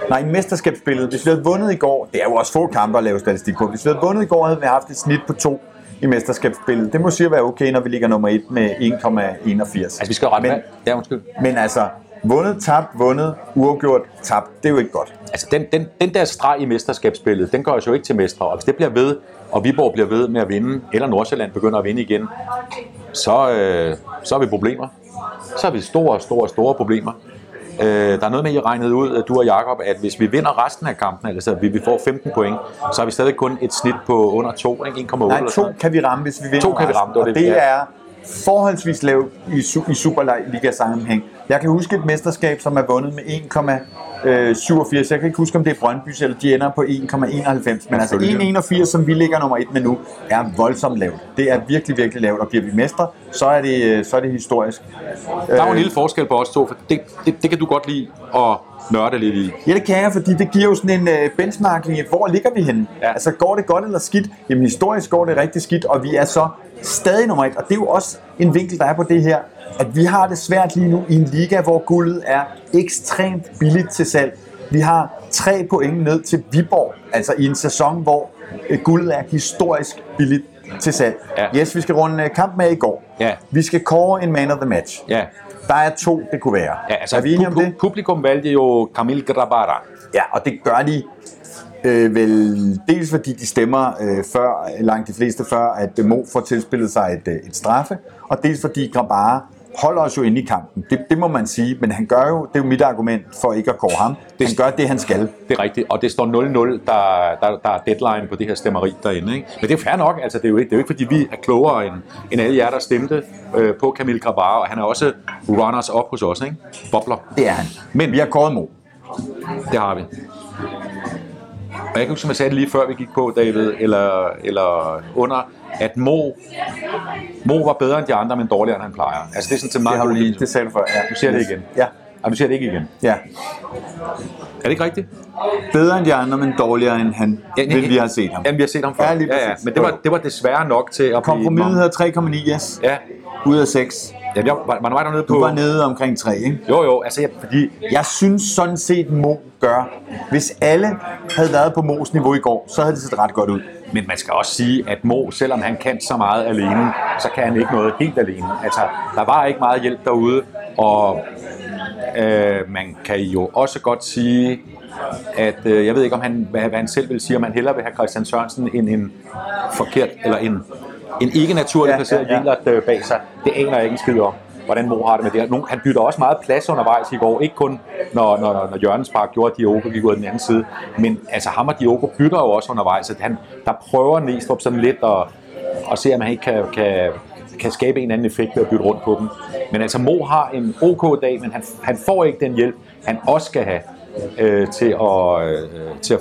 Nej, i mesterskabsspillet. Hvis vi havde vundet i går, det er jo også få kampe at lave statistik på. Hvis vi havde vundet i går, havde vi haft et snit på 2 i mesterskabsspillet. Det må sige at være okay, når vi ligger nummer 1 med 1,81. Altså, vi skal jo men, men, Ja, undskyld. men altså, vundet, tabt, vundet, uafgjort, tabt. Det er jo ikke godt. Altså, den, den, den der streg i mesterskabsspillet, den gør os jo ikke til mestre. Og hvis det bliver ved, og Viborg bliver ved med at vinde, eller Nordsjælland begynder at vinde igen, så, øh, så har vi problemer. Så har vi store, store, store problemer. Øh, der er noget med, at I regnede ud, du og Jakob, at hvis vi vinder resten af kampen, altså vi, vi får 15 point, så har vi stadig kun et snit på under 2, ikke? 1,8 Nej, eller to sådan noget. kan vi ramme, hvis vi vinder To kan vi ramme, det og det, det er forholdsvis lavt i, i Superliga-sammenhæng. Jeg kan huske et mesterskab, som er vundet med 1,87. Jeg kan ikke huske, om det er Brøndby, eller de ender på 1,91. Men altså 1,81, som vi ligger nummer 1 med nu, er voldsomt lavt. Det er virkelig, virkelig lavt. Og bliver vi mestre, så er det, øh, så er det historisk. Der er jo en lille forskel på os to, for det, det, det kan du godt lide at nørde lidt i. Ja, det kan jeg, fordi det giver jo sådan en øh, benchmarking hvor ligger vi henne? Ja. Altså, går det godt eller skidt? Jamen, historisk går det rigtig skidt, og vi er så stadig nummer et. Og det er jo også en vinkel, der er på det her, at vi har det svært lige nu i en liga, hvor guldet er ekstremt billigt til salg. Vi har tre point ned til Viborg, altså i en sæson, hvor øh, guldet er historisk billigt til salg. Ja. Yes, vi skal runde øh, kamp med i går. Ja. Vi skal kåre en man of the match. Ja, Der er to, det kunne være. ja altså er vi enige om det? publikum valgte jo Camille Grabara. Ja, og det gør de øh, vel dels fordi de stemmer øh, før, langt de fleste før, at øh, Mo får tilspillet sig et, øh, et straffe, og dels fordi Grabara holder os jo inde i kampen. Det, det må man sige, men han gør jo, det er jo mit argument for ikke at kåre ham, han gør det, han skal. Det er rigtigt, og det står 0-0, der, der, der er deadline på det her stemmeri derinde. Ikke? Men det er jo fair nok, altså det er jo ikke, det er jo ikke fordi vi er klogere end, end alle jer, der stemte øh, på Camille Grabara, og han er også runners op hos os, ikke? Bobler. Det er han. Men- vi har kåret Mo. Det har vi. Og jeg kan huske, som jeg sagde det lige før vi gik på, David, eller, eller under, at Mo, Mo var bedre end de andre, men dårligere end han plejer. Altså det er sådan til Det meget har du lige, det sagde du før. Ja. Du siger det igen. Ja, Ej, du siger det ikke igen. ja. Er det ikke rigtigt? Bedre end de andre, men dårligere end han, vil vi har set ham. Jamen, vi har set ham før. Ja, lige ja, ja. Men det var, det var desværre nok til at Kompromiset blive... hedder 3,9, yes. Ja, Ud af 6. ja jeg var, var, var dernede på... Du var nede omkring 3, ikke? Jo, jo, altså jeg, fordi... Jeg synes sådan set, Mo gør. Hvis alle havde været på Mo's niveau i går, så havde det set ret godt ud. Men man skal også sige, at Mo, selvom han kan så meget alene, så kan han ikke noget helt alene. Altså, der var ikke meget hjælp derude, og øh, man kan jo også godt sige, at øh, jeg ved ikke, om han, hvad, hvad han selv vil sige, om han hellere vil have Christian Sørensen end en forkert, eller en, en ikke naturlig Ja, placeret ja, ja, ja. ja. bag sig. Det aner jeg ikke en skid om, hvordan Mo har det med det her. Nogle- Han bytter også meget plads undervejs i går, ikke kun når, når, når Jørgens Park gjorde, at Diogo gik ud af den anden side, men altså ham og Diogo bytter jo også undervejs, at han, der prøver Næstrup sådan lidt at, at se, om han ikke kan, kan, kan skabe en anden effekt ved at bytte rundt på dem. Men altså Mo har en OK dag, men han, han får ikke den hjælp, han også skal have øh, til, at, øh, til, at,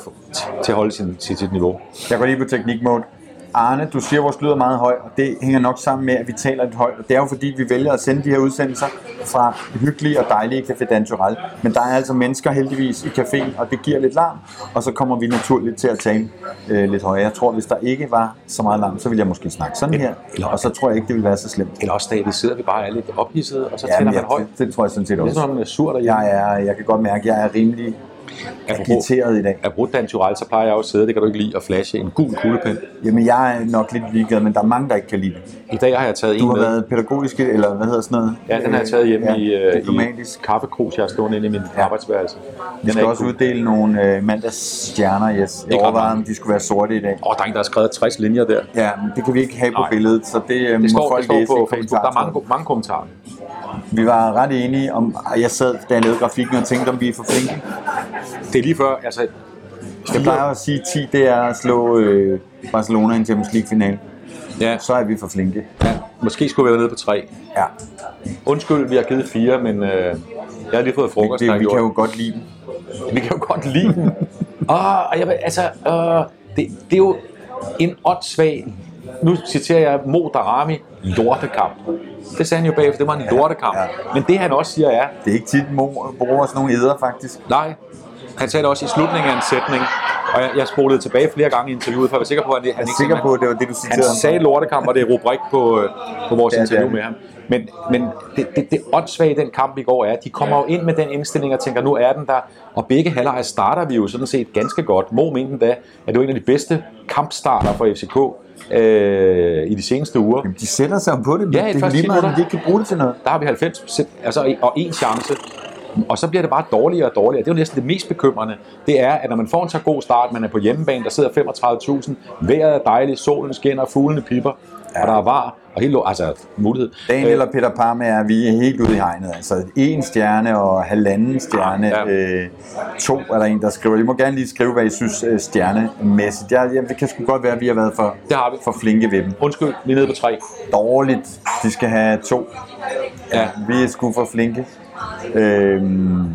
til at holde sin, sit, sit niveau. Jeg går lige på teknikmode. Arne, du siger, at vores lyd er meget høj, og det hænger nok sammen med, at vi taler lidt højt. Og det er jo fordi, vi vælger at sende de her udsendelser fra hyggelige og dejlige Café Dantural. Men der er altså mennesker heldigvis i caféen, og det giver lidt larm, og så kommer vi naturligt til at tale øh, lidt højere. Jeg tror, hvis der ikke var så meget larm, så ville jeg måske snakke sådan her, og så tror jeg ikke, det ville være så slemt. Eller også David, sidder vi bare er lidt ophidsede, og så Ja, tænder man højt. det, det tror jeg sådan set Det er også. om man er sur derhjemme. Jeg, er, jeg kan godt mærke, at jeg er rimelig agiteret i dag. Apropos Dan Tyrell, så plejer jeg jo at sidde, det kan du ikke lide, at flashe en gul kuglepen. Jamen, jeg er nok lidt ligeglad, men der er mange, der ikke kan lide det. I dag har jeg taget Du en har med. været pædagogisk, eller hvad hedder sådan noget? Ja, den har jeg taget hjemme Ja, i, øh, diplomatisk. i kaffekrus, jeg har stående inde i min Ja. arbejdsværelse. Vi Den skal er også ikke uddele nogle øh, mandagsstjerner, yes. Jeg ikke overvejede, om de skulle være sorte i dag. Åh, der er en, der har skrevet 60 linjer der. Ja, men det kan vi ikke have på Nej. billedet, så det, øh, må Det står, folk det står læse på Facebook. Der er mange, mange kommentarer. Vi var ret enige om, og jeg sad, da jeg lavede grafikken og tænkte, om vi er for flinke. Det er lige før, altså... Jeg plejer at sige, at 10 det er at slå øh, Barcelona i en Champions League-finale. Ja, Så er vi for flinke. ja, måske skulle vi være nede på 3. Ja, Undskyld, vi har givet 4, men øh, jeg har lige fået frokost. det, jeg vi kan jo godt lide dem. Vi kan jo godt lide den. (laughs) Åh, jeg, vil- altså, øh, det, det er jo en åndssvag nu citerer jeg Mo Darami, lortekamp. Det sagde han jo bagefter, det var en lortekamp. Ja. Men det han også siger er, Det er ikke tit, mor bruger sådan nogle æder, faktisk. nej, han sagde det også i slutningen af en sætning, og jeg, jeg spolede tilbage flere gange i interviewet, for jeg var sikker på, at han, han Jeg er ikke sikker på, at det var det, du han citerede. ham sagde lortekamp, og det er rubrik på, øh, på vores Ja, ja, er interview med ham. Men, men det, det, det åndssvage i den kamp i går er, at de kommer jo ind med den indstilling og tænker, nu er den der. Og begge halvleje starter vi jo sådan set ganske godt. Mo mente da, at det var en af de bedste kampstarter for FCK øh, i de seneste uger. Jamen, de sætter sig på det. Ja, i det er lige meget, de ikke kan bruge det til noget. Der har vi 90 altså, og en chance. Og så bliver det bare dårligere og dårligere. Det er jo næsten det mest bekymrende. Det er, at når man får en så god start, man er på hjemmebane, der sidder 35.000, vejret er dejligt, solen skinner, fuglene pipper, ja. og der er var og helt altså mulighed. Daniel og Peter Parme er vi er helt ude i hegnet. Altså en stjerne og halvanden stjerne. Ja. Øh, to er der en, der skriver. I må gerne lige skrive, hvad I synes øh, stjernemæssigt. Jeg, jeg, det kan sgu godt være, at vi har været for, Det har vi. for flinke ved dem. Undskyld, vi er nede på tre. Dårligt. De skal have to. Ja. Vi er sgu for flinke. Øhm,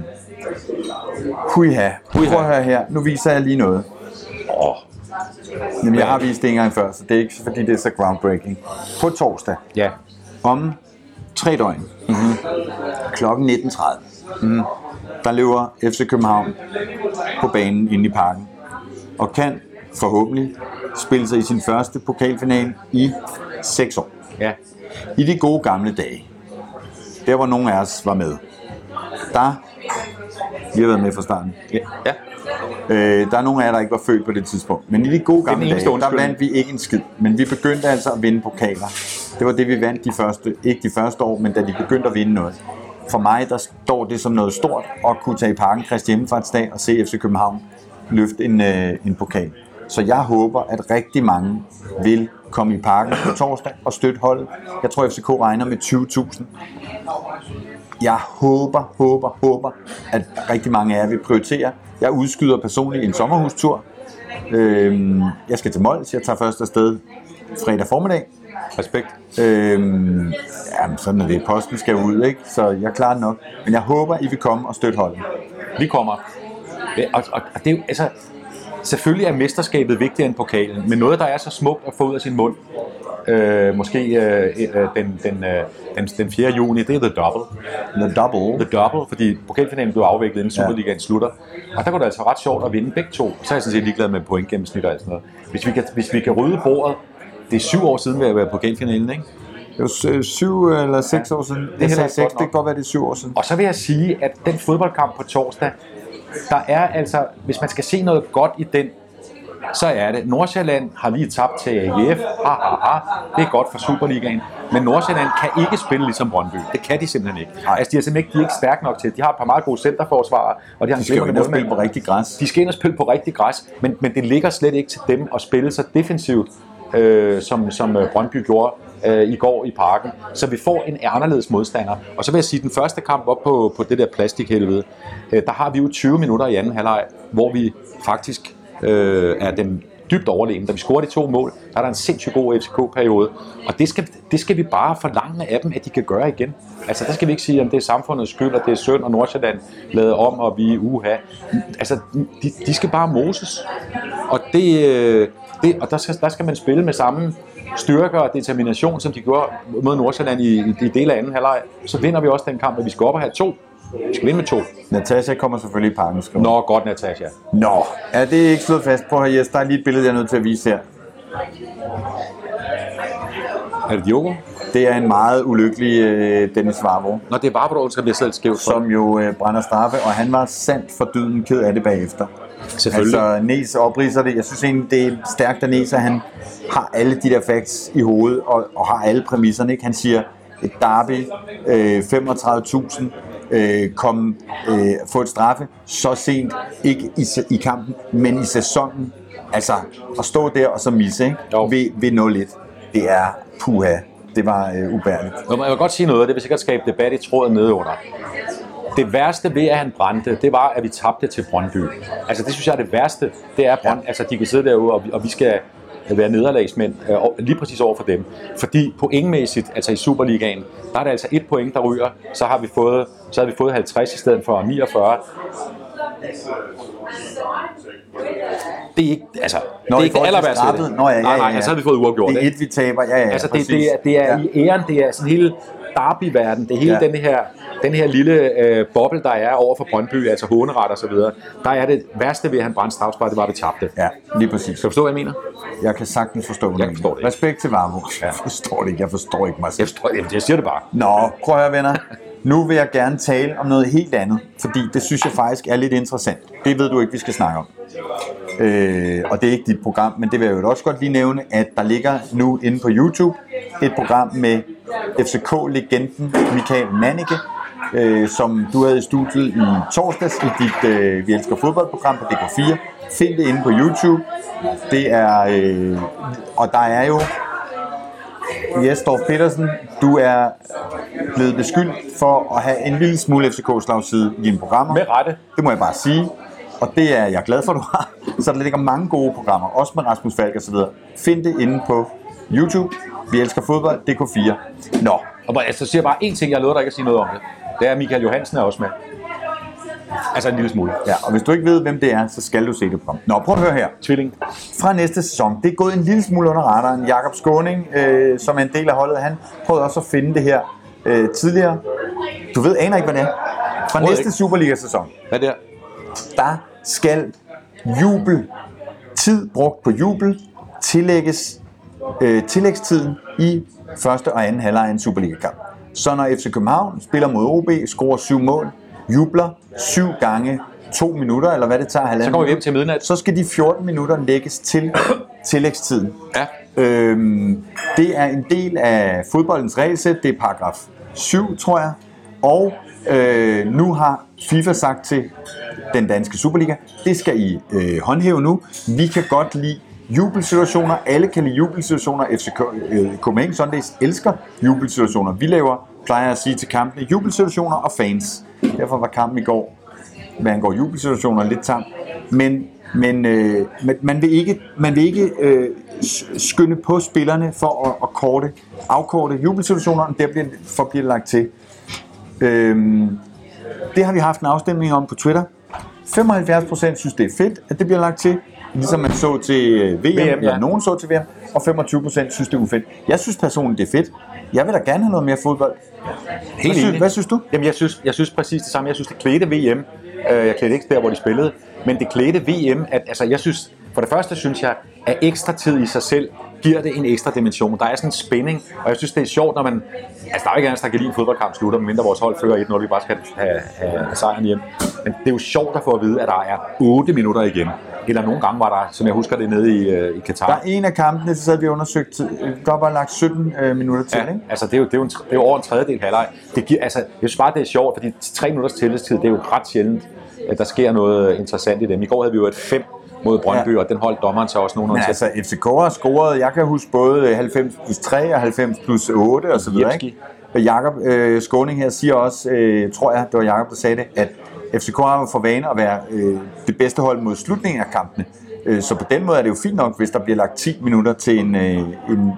huiha. Huiha. Prøv at høre her. Nu viser jeg lige noget. Åh, Jamen, jeg har vist det en gang før, så det er ikke fordi, det er så groundbreaking. På torsdag, ja. om tre døgn, mm-hmm. klokken 19.30, mm-hmm. der løber FC København på banen inde i parken, og kan forhåbentlig spille sig i sin første pokalfinale i 6 år. Ja. I de gode gamle dage, der hvor nogle af os var med, der, vi har været med fra starten, Ja. ja. Øh, der er nogle af jer, der ikke var født på det tidspunkt. Men i de gode gamle dage, der undskyldning. vandt vi ikke en skid. Men vi begyndte altså at vinde pokaler. Det var det, vi vandt de første, ikke de første år, men da de begyndte at vinde noget. For mig, der står det som noget stort at kunne tage i parken Christi Hjemmefartsdag og se FC København løfte en, øh, en pokal. Så jeg håber, at rigtig mange vil komme i parken på torsdag og støtte holdet. Jeg tror, FCK regner med 20.000 jeg håber, håber, håber, at rigtig mange af jer vil prioritere. Jeg udskyder personligt en sommerhustur. Øhm, jeg skal til Mols. Jeg tager først afsted fredag formiddag. Respekt. Øhm, jamen, sådan er det. Posten skal ud, ikke? Så jeg klarer det nok. Men jeg håber, I vil komme og støtte holdet. Vi kommer. Og, og, og det er jo, altså, selvfølgelig er mesterskabet vigtigere end pokalen, men noget, der er så smukt at få ud af sin mund, øh, måske øh, øh, den, den, øh, den, den 4. juni, det er The Double. The double. The Double, fordi pokalfinalen blev afviklet, inden Superligaen slutter. Og der kunne det altså ret sjovt at vinde begge to. Så er jeg sådan set ligeglad med pointgennemsnit og alt sådan noget. Hvis vi kan, hvis vi kan rydde bordet, det er syv år siden, vi har været på pokalfinalen, ikke? Det var sy- syv eller seks år siden. sagde ikke seks, det kan godt være, det er syv år siden. Og så vil jeg sige, at den fodboldkamp på torsdag, der er altså, hvis man skal se noget godt i den, så er det, Nordsjælland har lige tabt til AGF, ha, ha, ha. det er godt for Superligaen, men Nordsjælland kan ikke spille ligesom Brøndby. Det kan de simpelthen ikke. Altså, de er simpelthen ikke, de er ikke stærke nok til. De har et par meget gode centerforsvarer, og de har en De skal ind og spille på rigtig græs. De skal ind og spille på rigtig græs, men, men det ligger slet ikke til dem at spille så defensivt, øh, som, som øh, Brøndby gjorde øh, i går i parken. Så vi får en anderledes modstander. Og så vil jeg sige, at den første kamp op på, på det der plastikhelvede, øh, der har vi jo 20 minutter i anden halvleg, hvor vi faktisk øh, er dem dybt overlegen. Da vi scorer de to mål, der er der en sindssygt god FCK-periode. Og det skal, det skal vi bare forlange af dem, at de kan gøre igen. Altså, der skal vi ikke sige, at det er samfundets skyld, og det er synd, og Nordsjælland lavet om, og vi er uha. Altså, de, de skal bare moses. Og, det, øh, det, og der, skal, der skal man spille med samme styrke og determination, som de gjorde mod Nordsjælland i, i, i del af anden halvleg. Så vinder vi også den kamp, at vi skal op og have to. Vi skal vinde med to. Natasha kommer selvfølgelig i skriver hun. Nå, godt, Natasha. Nå, er det ikke slået fast? At høre, Jes, der er lige et billede, jeg er nødt til at vise her. Er det Diogo? Det er en meget ulykkelig øh, Dennis Varvo, Nå, det er hvor du bliver selv skævt. som jo øh, brænder straffe, og han var sandt for dyden ked af det bagefter. Selvfølgelig. Altså, Nes opridser det. Jeg synes egentlig, det er stærkt af Nes, at han har alle de der facts i hovedet, og, og har alle præmisserne. Ikke? Han siger, et derby, øh, 35.000, øh, kom, øh, få et straffe så sent, ikke i, i kampen, men i sæsonen. Altså, at stå der og så misse ikke? Jo. Ved, ved 0-1, det er puha. Det var øh, ubærligt. Jeg vil godt sige noget, og det vil sikkert skabe debat i tråden nedenunder. Det værste ved, at han brændte, det var, at vi tabte til Brøndby. Altså, det synes jeg er det værste. Det er, at Brønd, Ja. altså, de kan sidde derude, og vi, og vi skal være nederlagsmænd øh, lige præcis over for dem. Fordi pointmæssigt, altså i Superligaen, der er det altså et point, der ryger. Så har vi fået, så har vi fået 50 i stedet for 49. det er ikke, altså, Nå, det er ikke det aller værste. Nå, ja, ja, nej, nej, ja, ja. så havde vi fået uafgjort. Det er et, vi taber. Ja, ja, Altså, det, præcis. det, er, det er ja. i æren, det er sådan hele derby-verden, det hele Ja. ja. den her, den her lille øh, boble, der er over for Brøndby, altså håneret og så videre. Der er det værste ved, at han brændte strafspark, det var, at vi tabte. Ja, lige præcis. Skal du forstå, hvad jeg mener? Jeg kan sagtens forstå, hvad Jeg forstår mener. det ikke. Respekt til Varmo. Jeg forstår det ikke. Jeg forstår ikke mig selv. Jeg, forstår, jeg, jeg siger det bare. Nå, prøv at høre venner. Nu vil jeg gerne tale om noget helt andet, fordi det synes jeg faktisk er lidt interessant. Det ved du ikke, vi skal snakke om. Øh, og det er ikke dit program, men det vil jeg jo også godt lige nævne, at der ligger nu inde på YouTube et program med FCK-legenden Michael Manneke, øh, som du havde i studiet i torsdags i dit øh, Vi elsker fodboldprogram på DK4. Find det inde på YouTube. Det er, øh, og der er jo Jes Dorf Petersen, du er blevet beskyldt for at have en lille smule FCK-slagside i dine programmer. Med rette. Det må jeg bare sige. Og det er jeg glad for, du har. Så der ligger mange gode programmer, også med Rasmus Falk og så videre. Find det inde på YouTube. Vi elsker fodbold, DK4. Nå, Og bare, altså, så siger jeg bare én ting, jeg lovede dig ikke at sige noget om det. Det er, at Michael Johansen er også med. Altså en lille smule. ja, og hvis du ikke ved, hvem det er, så skal du se det program. Nå, prøv at høre her. Tvilling. fra næste sæson. Det er gået en lille smule under radaren. Jakob Skåning, øh, som er en del af holdet, han prøvede også at finde det her øh, tidligere. Du ved, aner ikke, hvad det er. Fra næste ikke. Superliga-sæson, Hvad er det der skal jubel, tid brugt på jubel, tillægges øh, tillægstiden i første og anden halvleg af en Superliga-kamp. Så når FC København spiller mod OB, scorer syv mål, jubler syv gange to minutter, eller hvad det tager, halvanden Så kommer vi hjem til midnat. så skal de 14 minutter lægges til (coughs) tillægstiden. Ja. Øhm, det er en del af fodboldens regelsæt, det er paragraf 7, tror jeg. Og øh, nu har FIFA sagt til den danske Superliga, det skal I øh, håndhæve nu. Vi kan godt lide jubelsituationer. Alle kan lide jubelsituationer. FC øh, Copenhagen Sundays elsker jubelsituationer. Vi laver, plejer at sige til kampene, jubelsituationer og fans. Derfor var kampen i går hvad angår jubelsituationer, lidt tam. Men, men øh, man, vil ikke, man vil ikke øh, skynde på spillerne for at, at korte, afkorte jubelsituationerne, der bliver, for bliver lagt til. Øh, det har vi haft en afstemning om på Twitter. 75% synes, det er fedt, at det bliver lagt til, ligesom man så til øh, VM, VM eller ja. nogen så til VM, og 25% synes, det er ufedt. Jeg synes personligt, det er fedt. Jeg vil da gerne have noget mere fodbold. Helt Hvad synes, hvad synes du? Jamen, jeg synes, jeg synes præcis det samme. Jeg synes, det klædte VM. Øh, Jeg klædte ikke der, hvor de spillede. Men det klædte VM, at altså, jeg synes, for det første synes jeg, at ekstra tid i sig selv giver det en ekstra dimension. Der er sådan en spænding, og jeg synes, det er sjovt, når man... Altså, der er jo ikke andet, der kan lide en fodboldkamp slutter, medmindre vores hold fører 1-0, vi bare skal have, have, have sejren hjem. Men det er jo sjovt at få at vide, at der er 8 minutter igen. Eller nogle gange var der, som jeg husker det, nede i, øh, i Katar. Der er en af kampene, så havde vi undersøgt, der var lagt 17 øh, minutter til, Ja, ikke? altså det er jo, det er jo, en, det er jo over en tredjedel halvleg. Det giver, altså, jeg synes bare, det er sjovt, fordi tre minutters tillidstid, det er jo ret sjældent, at der sker noget interessant i dem. I går havde vi jo et 5 mod Brøndby, Ja. og den holdt dommeren så også nogenlunde til. altså, FCK har scoret, jeg kan huske både 90 plus 3 og 90 plus 8 og så videre, Jepski. ikke? Og Jakob øh, Skåning her siger også, øh, tror jeg, det var Jakob, der sagde det, at FCK har for vane at være øh, det bedste hold mod slutningen af kampene. Øh, så på den måde er det jo fint nok, hvis der bliver lagt 10 minutter til en, øh, en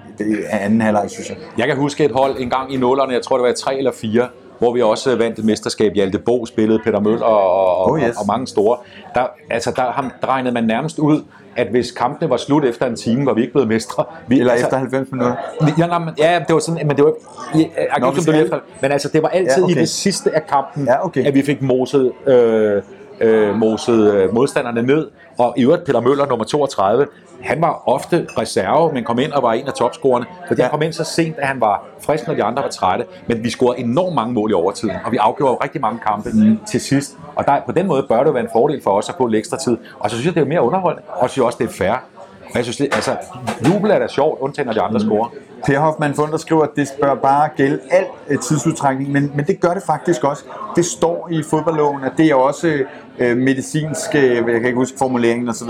anden halvleg, synes jeg. Jeg kan huske et hold en gang i nullerne, jeg tror det var i 3 eller 4, hvor vi også vandt et mesterskab. Hjalte Bo spillede, Peter Møller og, og, Oh, yes. og, og mange store. Der, altså, der ham, der regnede man nærmest ud, at hvis kampene var slut efter en time, var vi ikke blevet mestre. Vi, Eller altså, efter 90 minutter. Ja, nej, men, ja, det var sådan, men det var ja, jeg, Nå, som alle- efter, men altså det var altid Ja, okay. i det sidste af kampen, Ja, okay. at vi fik moset, øh, øh, moset øh, modstanderne ned, og i øvrigt Peter Møller, nummer 32, han var ofte reserve, men kom ind og var en af topscorerne, fordi Ja. han kom ind så sent, at han var frisk, når de andre var trætte, men vi scorede enormt mange mål i overtiden, og vi afgjorde rigtig mange kampe mm. til sidst, og der, på den måde bør det være en fordel for os at få lidt ekstra tid, og så synes jeg, det er mere underholdende, og jeg synes også, det er fair. Og jeg synes, det, altså, jubel er da sjovt, undtagen når de andre mm. scorer. Per Hoffmann Funder skriver, at det bør bare gælde al øh, tidsudtrækning, men, men det gør det faktisk også. Det står i fodboldloven, at det er også øh, medicinsk, øh, jeg kan ikke huske formuleringen osv.,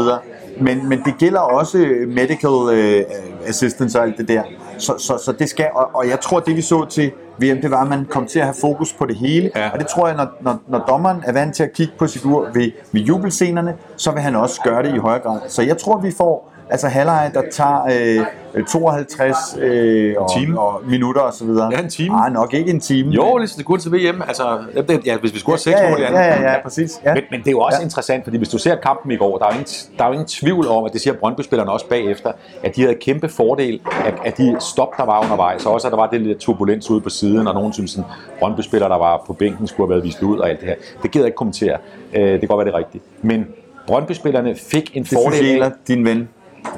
men, men det gælder også medical øh, assistance og alt det der. Så, så, så det skal, og, og jeg tror, det vi så til VM, det var, at man kom til at have fokus på det hele, Ja. og det tror jeg, når, når, når dommeren er vant til at kigge på sit ur ved, ved jubelscenerne, så vil han også gøre det i højere grad. Så jeg tror, vi får Altså halvleg, der tager øh, 52 øh, og, time. og minutter og så videre. Ja, en time. Nej, nok ikke en time. Jo, ligesom det kunne til VM. Altså, ja, hvis vi scorer 6 ja, mål i anden. ja, ja, ja, præcis. Ja. Men, men det er jo også Ja. interessant, fordi hvis du ser kampen i går, der er jo ingen, der er jo ingen tvivl om, at det siger Brøndby-spillerne også bagefter, at de havde kæmpe fordel af, af de stop, der var undervejs, og også at der var det lidt turbulens ude på siden, og nogen synes, at Brøndby-spillere, der var på bænken, skulle have været vist ud og alt det her. Det gider jeg ikke kommentere. Øh, det kan godt være, det er rigtigt. Men Brøndby-spillerne fik en Det fordel af, din ven.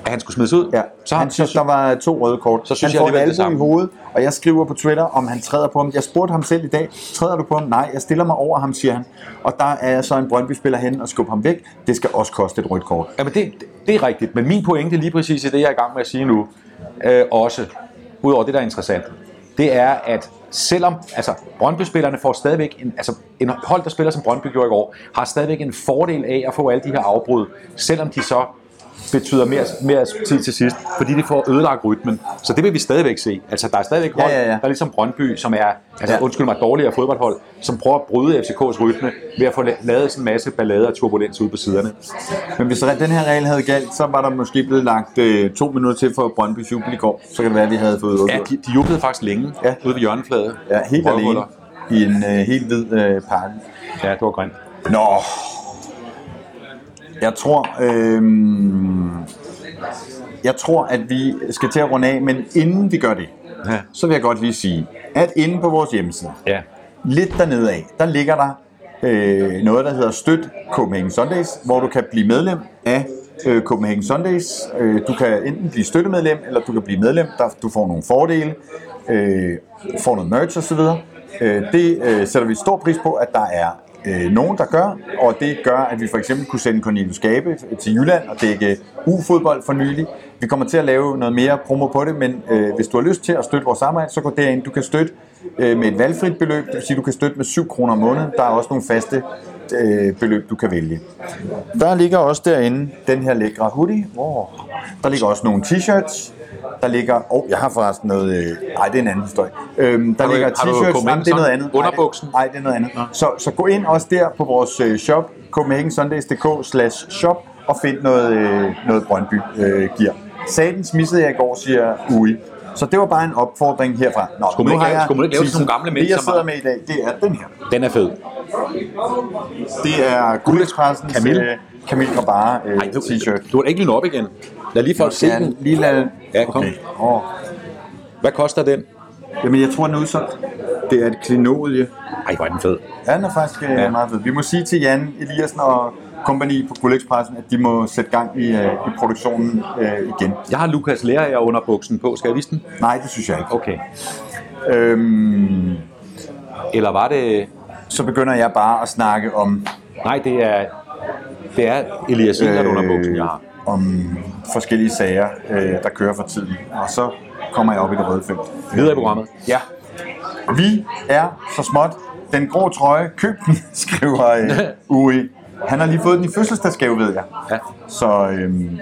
At han skulle smides ud. Ja. Så han synes, der var to røde kort. Så synes han jeg får det albu i samme. hovedet, og jeg skriver på Twitter, om han træder på ham. Jeg spurgte ham selv i dag, træder du på ham? Nej, jeg stiller mig over ham, siger han. Og der er så en Brøndby-spiller hen og skubber ham væk. Det skal også koste et rødt kort. Jamen det, det er rigtigt, men min pointe lige præcis i det, jeg er i gang med at sige nu, øh, også, udover det, der er interessant, det er, at selvom altså, Brøndby-spillerne får stadigvæk, en, altså en hold, der spiller som Brøndby gjorde i går, har stadigvæk en fordel af at få alle de her afbrud, selvom de så betyder mere, mere tid til sidst, fordi de får ødelagt rytmen. Så det vil vi stadigvæk se. Altså, der er stadigvæk hold, Ja, ja, ja. der er ligesom Brøndby, som er, altså, Ja. undskyld mig, dårligere fodboldhold, som prøver at bryde FCK's rytme ved at få la- lavet sådan en masse ballade og turbulens ude på siderne. Men hvis den her regel havde galt, så var der måske blevet lagt øh, to minutter til for Brøndby jubel i går. Så kan det være, at vi havde fået Ja, de, de jublede faktisk længe Ja. ude ved hjørnefladet. Ja, helt alene i en øh, helt hvid øh, pakke. Ja, det var grimt. Nå. Jeg tror, øh, jeg tror, at vi skal til at runde af, men inden vi gør det, Ja. så vil jeg godt lige sige, at inde på vores hjemmeside, Ja. lidt dernede af, der ligger der øh, noget, der hedder Støt Copenhagen Sundays, hvor du kan blive medlem af øh, Copenhagen Sundays. Øh, du kan enten blive støttemedlem, eller du kan blive medlem. Der, du får nogle fordele, øh, får noget merch osv. Øh, det øh, sætter vi stor pris på, at der er øh, nogen, der gør, og det gør, at vi for eksempel kunne sende Cornelius Gabe til Jylland og dække U-fodbold for nylig. Vi kommer til at lave noget mere promo på det, men øh, hvis du har lyst til at støtte vores arbejde, så gå derind. Du kan støtte øh, med et valgfrit beløb, det vil sige, du kan støtte med 7 kroner om måneden. Der er også nogle faste øh, beløb, du kan vælge. Der ligger også derinde den her lækre hoodie. Oh. Der ligger også nogle t-shirts. Der ligger... Åh, oh, jeg har forresten noget... Øh, nej, det er en anden historie. Øhm, der Har du- ligger t-shirts. Nej, det er noget andet. underbuksen? Nej, det er noget andet. Så, så gå ind også der på vores øh, shop, copenhagensundays.dk slash shop, og find noget, øh, noget Brøndby øh, gear. Satens missede jeg i går, siger Ui. Så det var bare en opfordring herfra. Nå, Skulle man ikke har jeg skulle man ikke lave sådan nogle gamle mænd, Det, jeg sidder med i dag, det er den her. Den er fed. Det er Guldexpressens Camille. øh, Camille Grabara øh, Ej, du, t-shirt. du har ikke lige op igen. Lad lige folk se den. lige lad... Ja, kom. Okay. Oh. Hvad koster den? Jamen, jeg tror, den er udsolgt. Det er et klinodie. Ej, hvor er den fed. Ja, den er faktisk øh, Ja. meget fed. Vi må sige til Jan Eliassen og kompagni på Guldexpressen, at de må sætte gang i, øh, i produktionen øh, igen. Jeg har Lukas Lærer under buksen på. Skal jeg vise den? Nej, det synes jeg ikke. Okay. Øhm, Eller var det... så begynder jeg bare at snakke om, Nej, det er... Det er Elias Sindert under buksen, jeg har. om forskellige sager, øh, der kører for tiden. Og så kommer jeg op i det røde felt. Videre i programmet. Ja. Vi er så småt. Den grå trøje, køb den, (laughs) skriver øh, (laughs) Uri. Han har lige fået den i fødselsdagsgave, ved jeg. Ja. Så, øhm,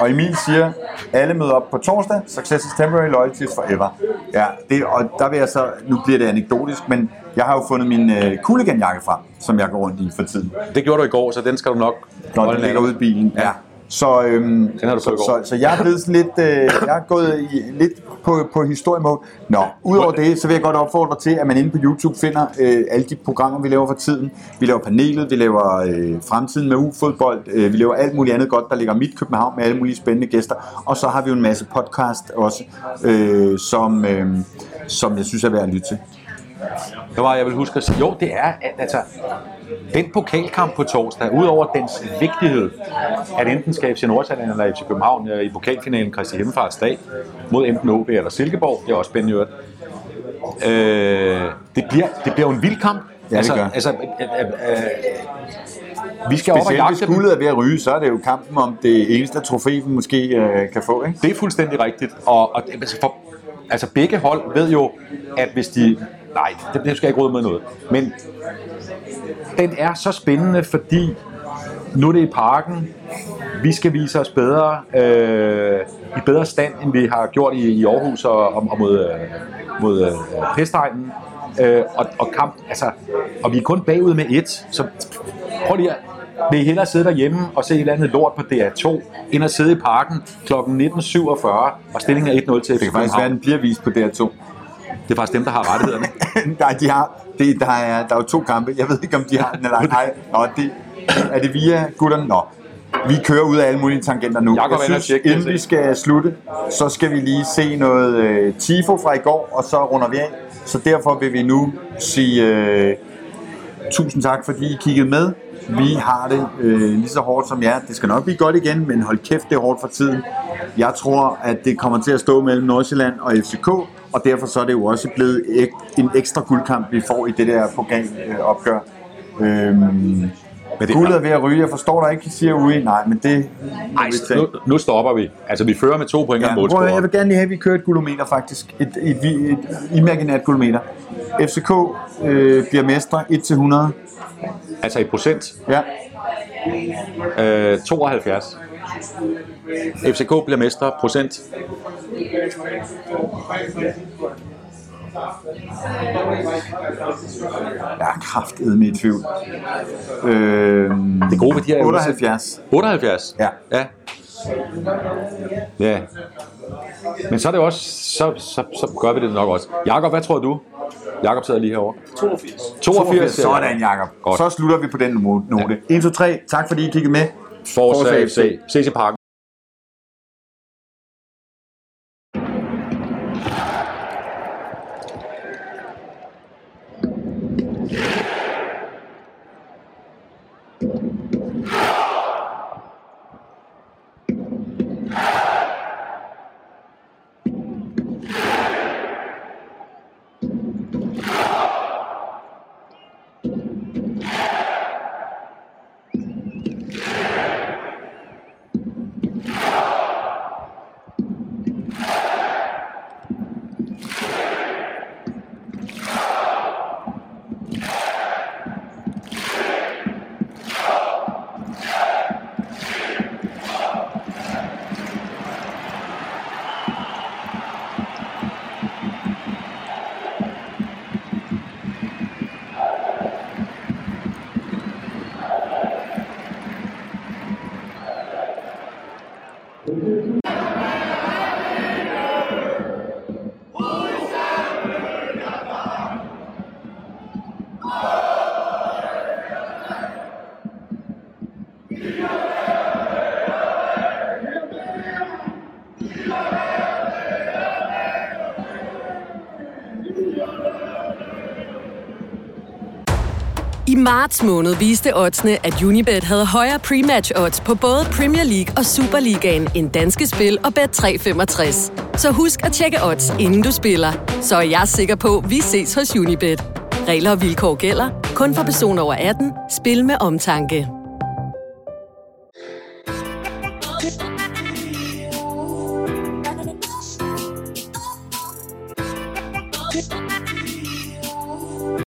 og Emil siger, alle møder op på torsdag. Success is temporary, loyalty is forever. Ja, det, og der vil jeg så, nu bliver det anekdotisk, men jeg har jo fundet min øh, cooligan-jakke frem, som jeg går rundt i for tiden. Det gjorde du i går, så den skal du nok... Når den ligger ude i bilen. Ja. Så, øhm, Den har du så, så, så, jeg er blevet sådan lidt, øh, jeg er gået i, lidt på, på historiemode. Nå, udover det, så vil jeg godt opfordre til, at man inde på YouTube finder øh, alle de programmer, vi laver for tiden. Vi laver panelet, vi laver øh, fremtiden med U-fodbold, øh, vi laver alt muligt andet godt. Der ligger Mit København med alle mulige spændende gæster. Og så har vi jo en masse podcast også, øh, som, øh, som jeg synes er værd at lytte til. Det var, jeg vil huske at sige, jo, det er, at altså, den pokalkamp på torsdag, udover dens vigtighed, at enten skal FC Nordsjælland eller FC København øh, i pokalfinalen Christi Himmelfarts dag mod enten OB eller Silkeborg, det er også spændende øvrigt. Øh, det, bliver, det bliver jo en vild kamp. det altså, gør. altså, øh, øh, øh, vi skal op og Specielt hvis jagte dem. guldet er ved at ryge, så er det jo kampen om det eneste trofæ, vi måske øh, kan få. Ikke? Det er fuldstændig rigtigt. Og, og altså, for, altså begge hold ved jo, at hvis de... Nej, det, det skal jeg ikke råde med noget. Men den er så spændende, fordi nu er det i parken. Vi skal vise os bedre, øh, i bedre stand, end vi har gjort i, i Aarhus og, og, og mod, øh, mod øh, Pestegnen. Øh, og, og kamp, altså, og vi er kun bagud med et, så prøv lige at, Vil I hellere sidde derhjemme og se et eller andet lort på DR2, end at sidde i parken kl. 19.47, og stillingen er 1-0 til Det kan faktisk være, den bliver vist på DR2. Det er faktisk dem, der har rettighederne. (laughs) Nej, de har, det, der, er, der er jo to kampe. Jeg ved ikke, om de har den eller ej. Nå, det, er det via gutterne? Nå. Vi kører ud af alle mulige tangenter nu. Inde og synes, det, inden vi skal slutte, så skal vi lige se noget øh, Tifo fra i går, og så runder vi af. Så derfor vil vi nu sige øh, tusind tak, fordi I kiggede med. Vi har det øh, lige så hårdt som jer. Det skal nok blive godt igen, men hold kæft, det er hårdt for tiden. Jeg tror, at det kommer til at stå mellem Nordsjælland og FCK, og derfor så er det jo også blevet ek, en ekstra guldkamp, vi får i det der pokalopgør. Øhm, Men det Guldet er ved at ryge. Jeg forstår dig ikke, siger ude. Nej, men det... Ej, nu, nu stopper vi. Altså, vi fører med to point Ja, høre, jeg målscorer. vil gerne lige have, at vi kører et gulometer faktisk. Et, et, et, et imaginært gulometer. FCK øh, bliver mestre 1-100. Altså i procent. Ja. Øh, 72. FCK bliver mestre. Procent. Jeg er kraftedme i tvivl. Øh, Det gode ved de her 78. 78? Ja. Ja. Ja. Men så er det også, så, så, så gør vi det nok også. Jakob, hvad tror du? Jakob sidder lige herovre. 82. 82. siger jeg. Sådan, Jacob. Godt. Så slutter vi på den note. 1, 2, 3. Tak fordi I kiggede med. Forza Forza FC. Ses i parken. marts måned viste oddsene, at Unibet havde højere pre-match odds på både Premier League og Superligaen end danske spil og Bet365. Så husk at tjekke odds, inden du spiller. Så er jeg sikker på, at vi ses hos Unibet. Regler og vilkår gælder. Kun for personer over 18. Spil med omtanke.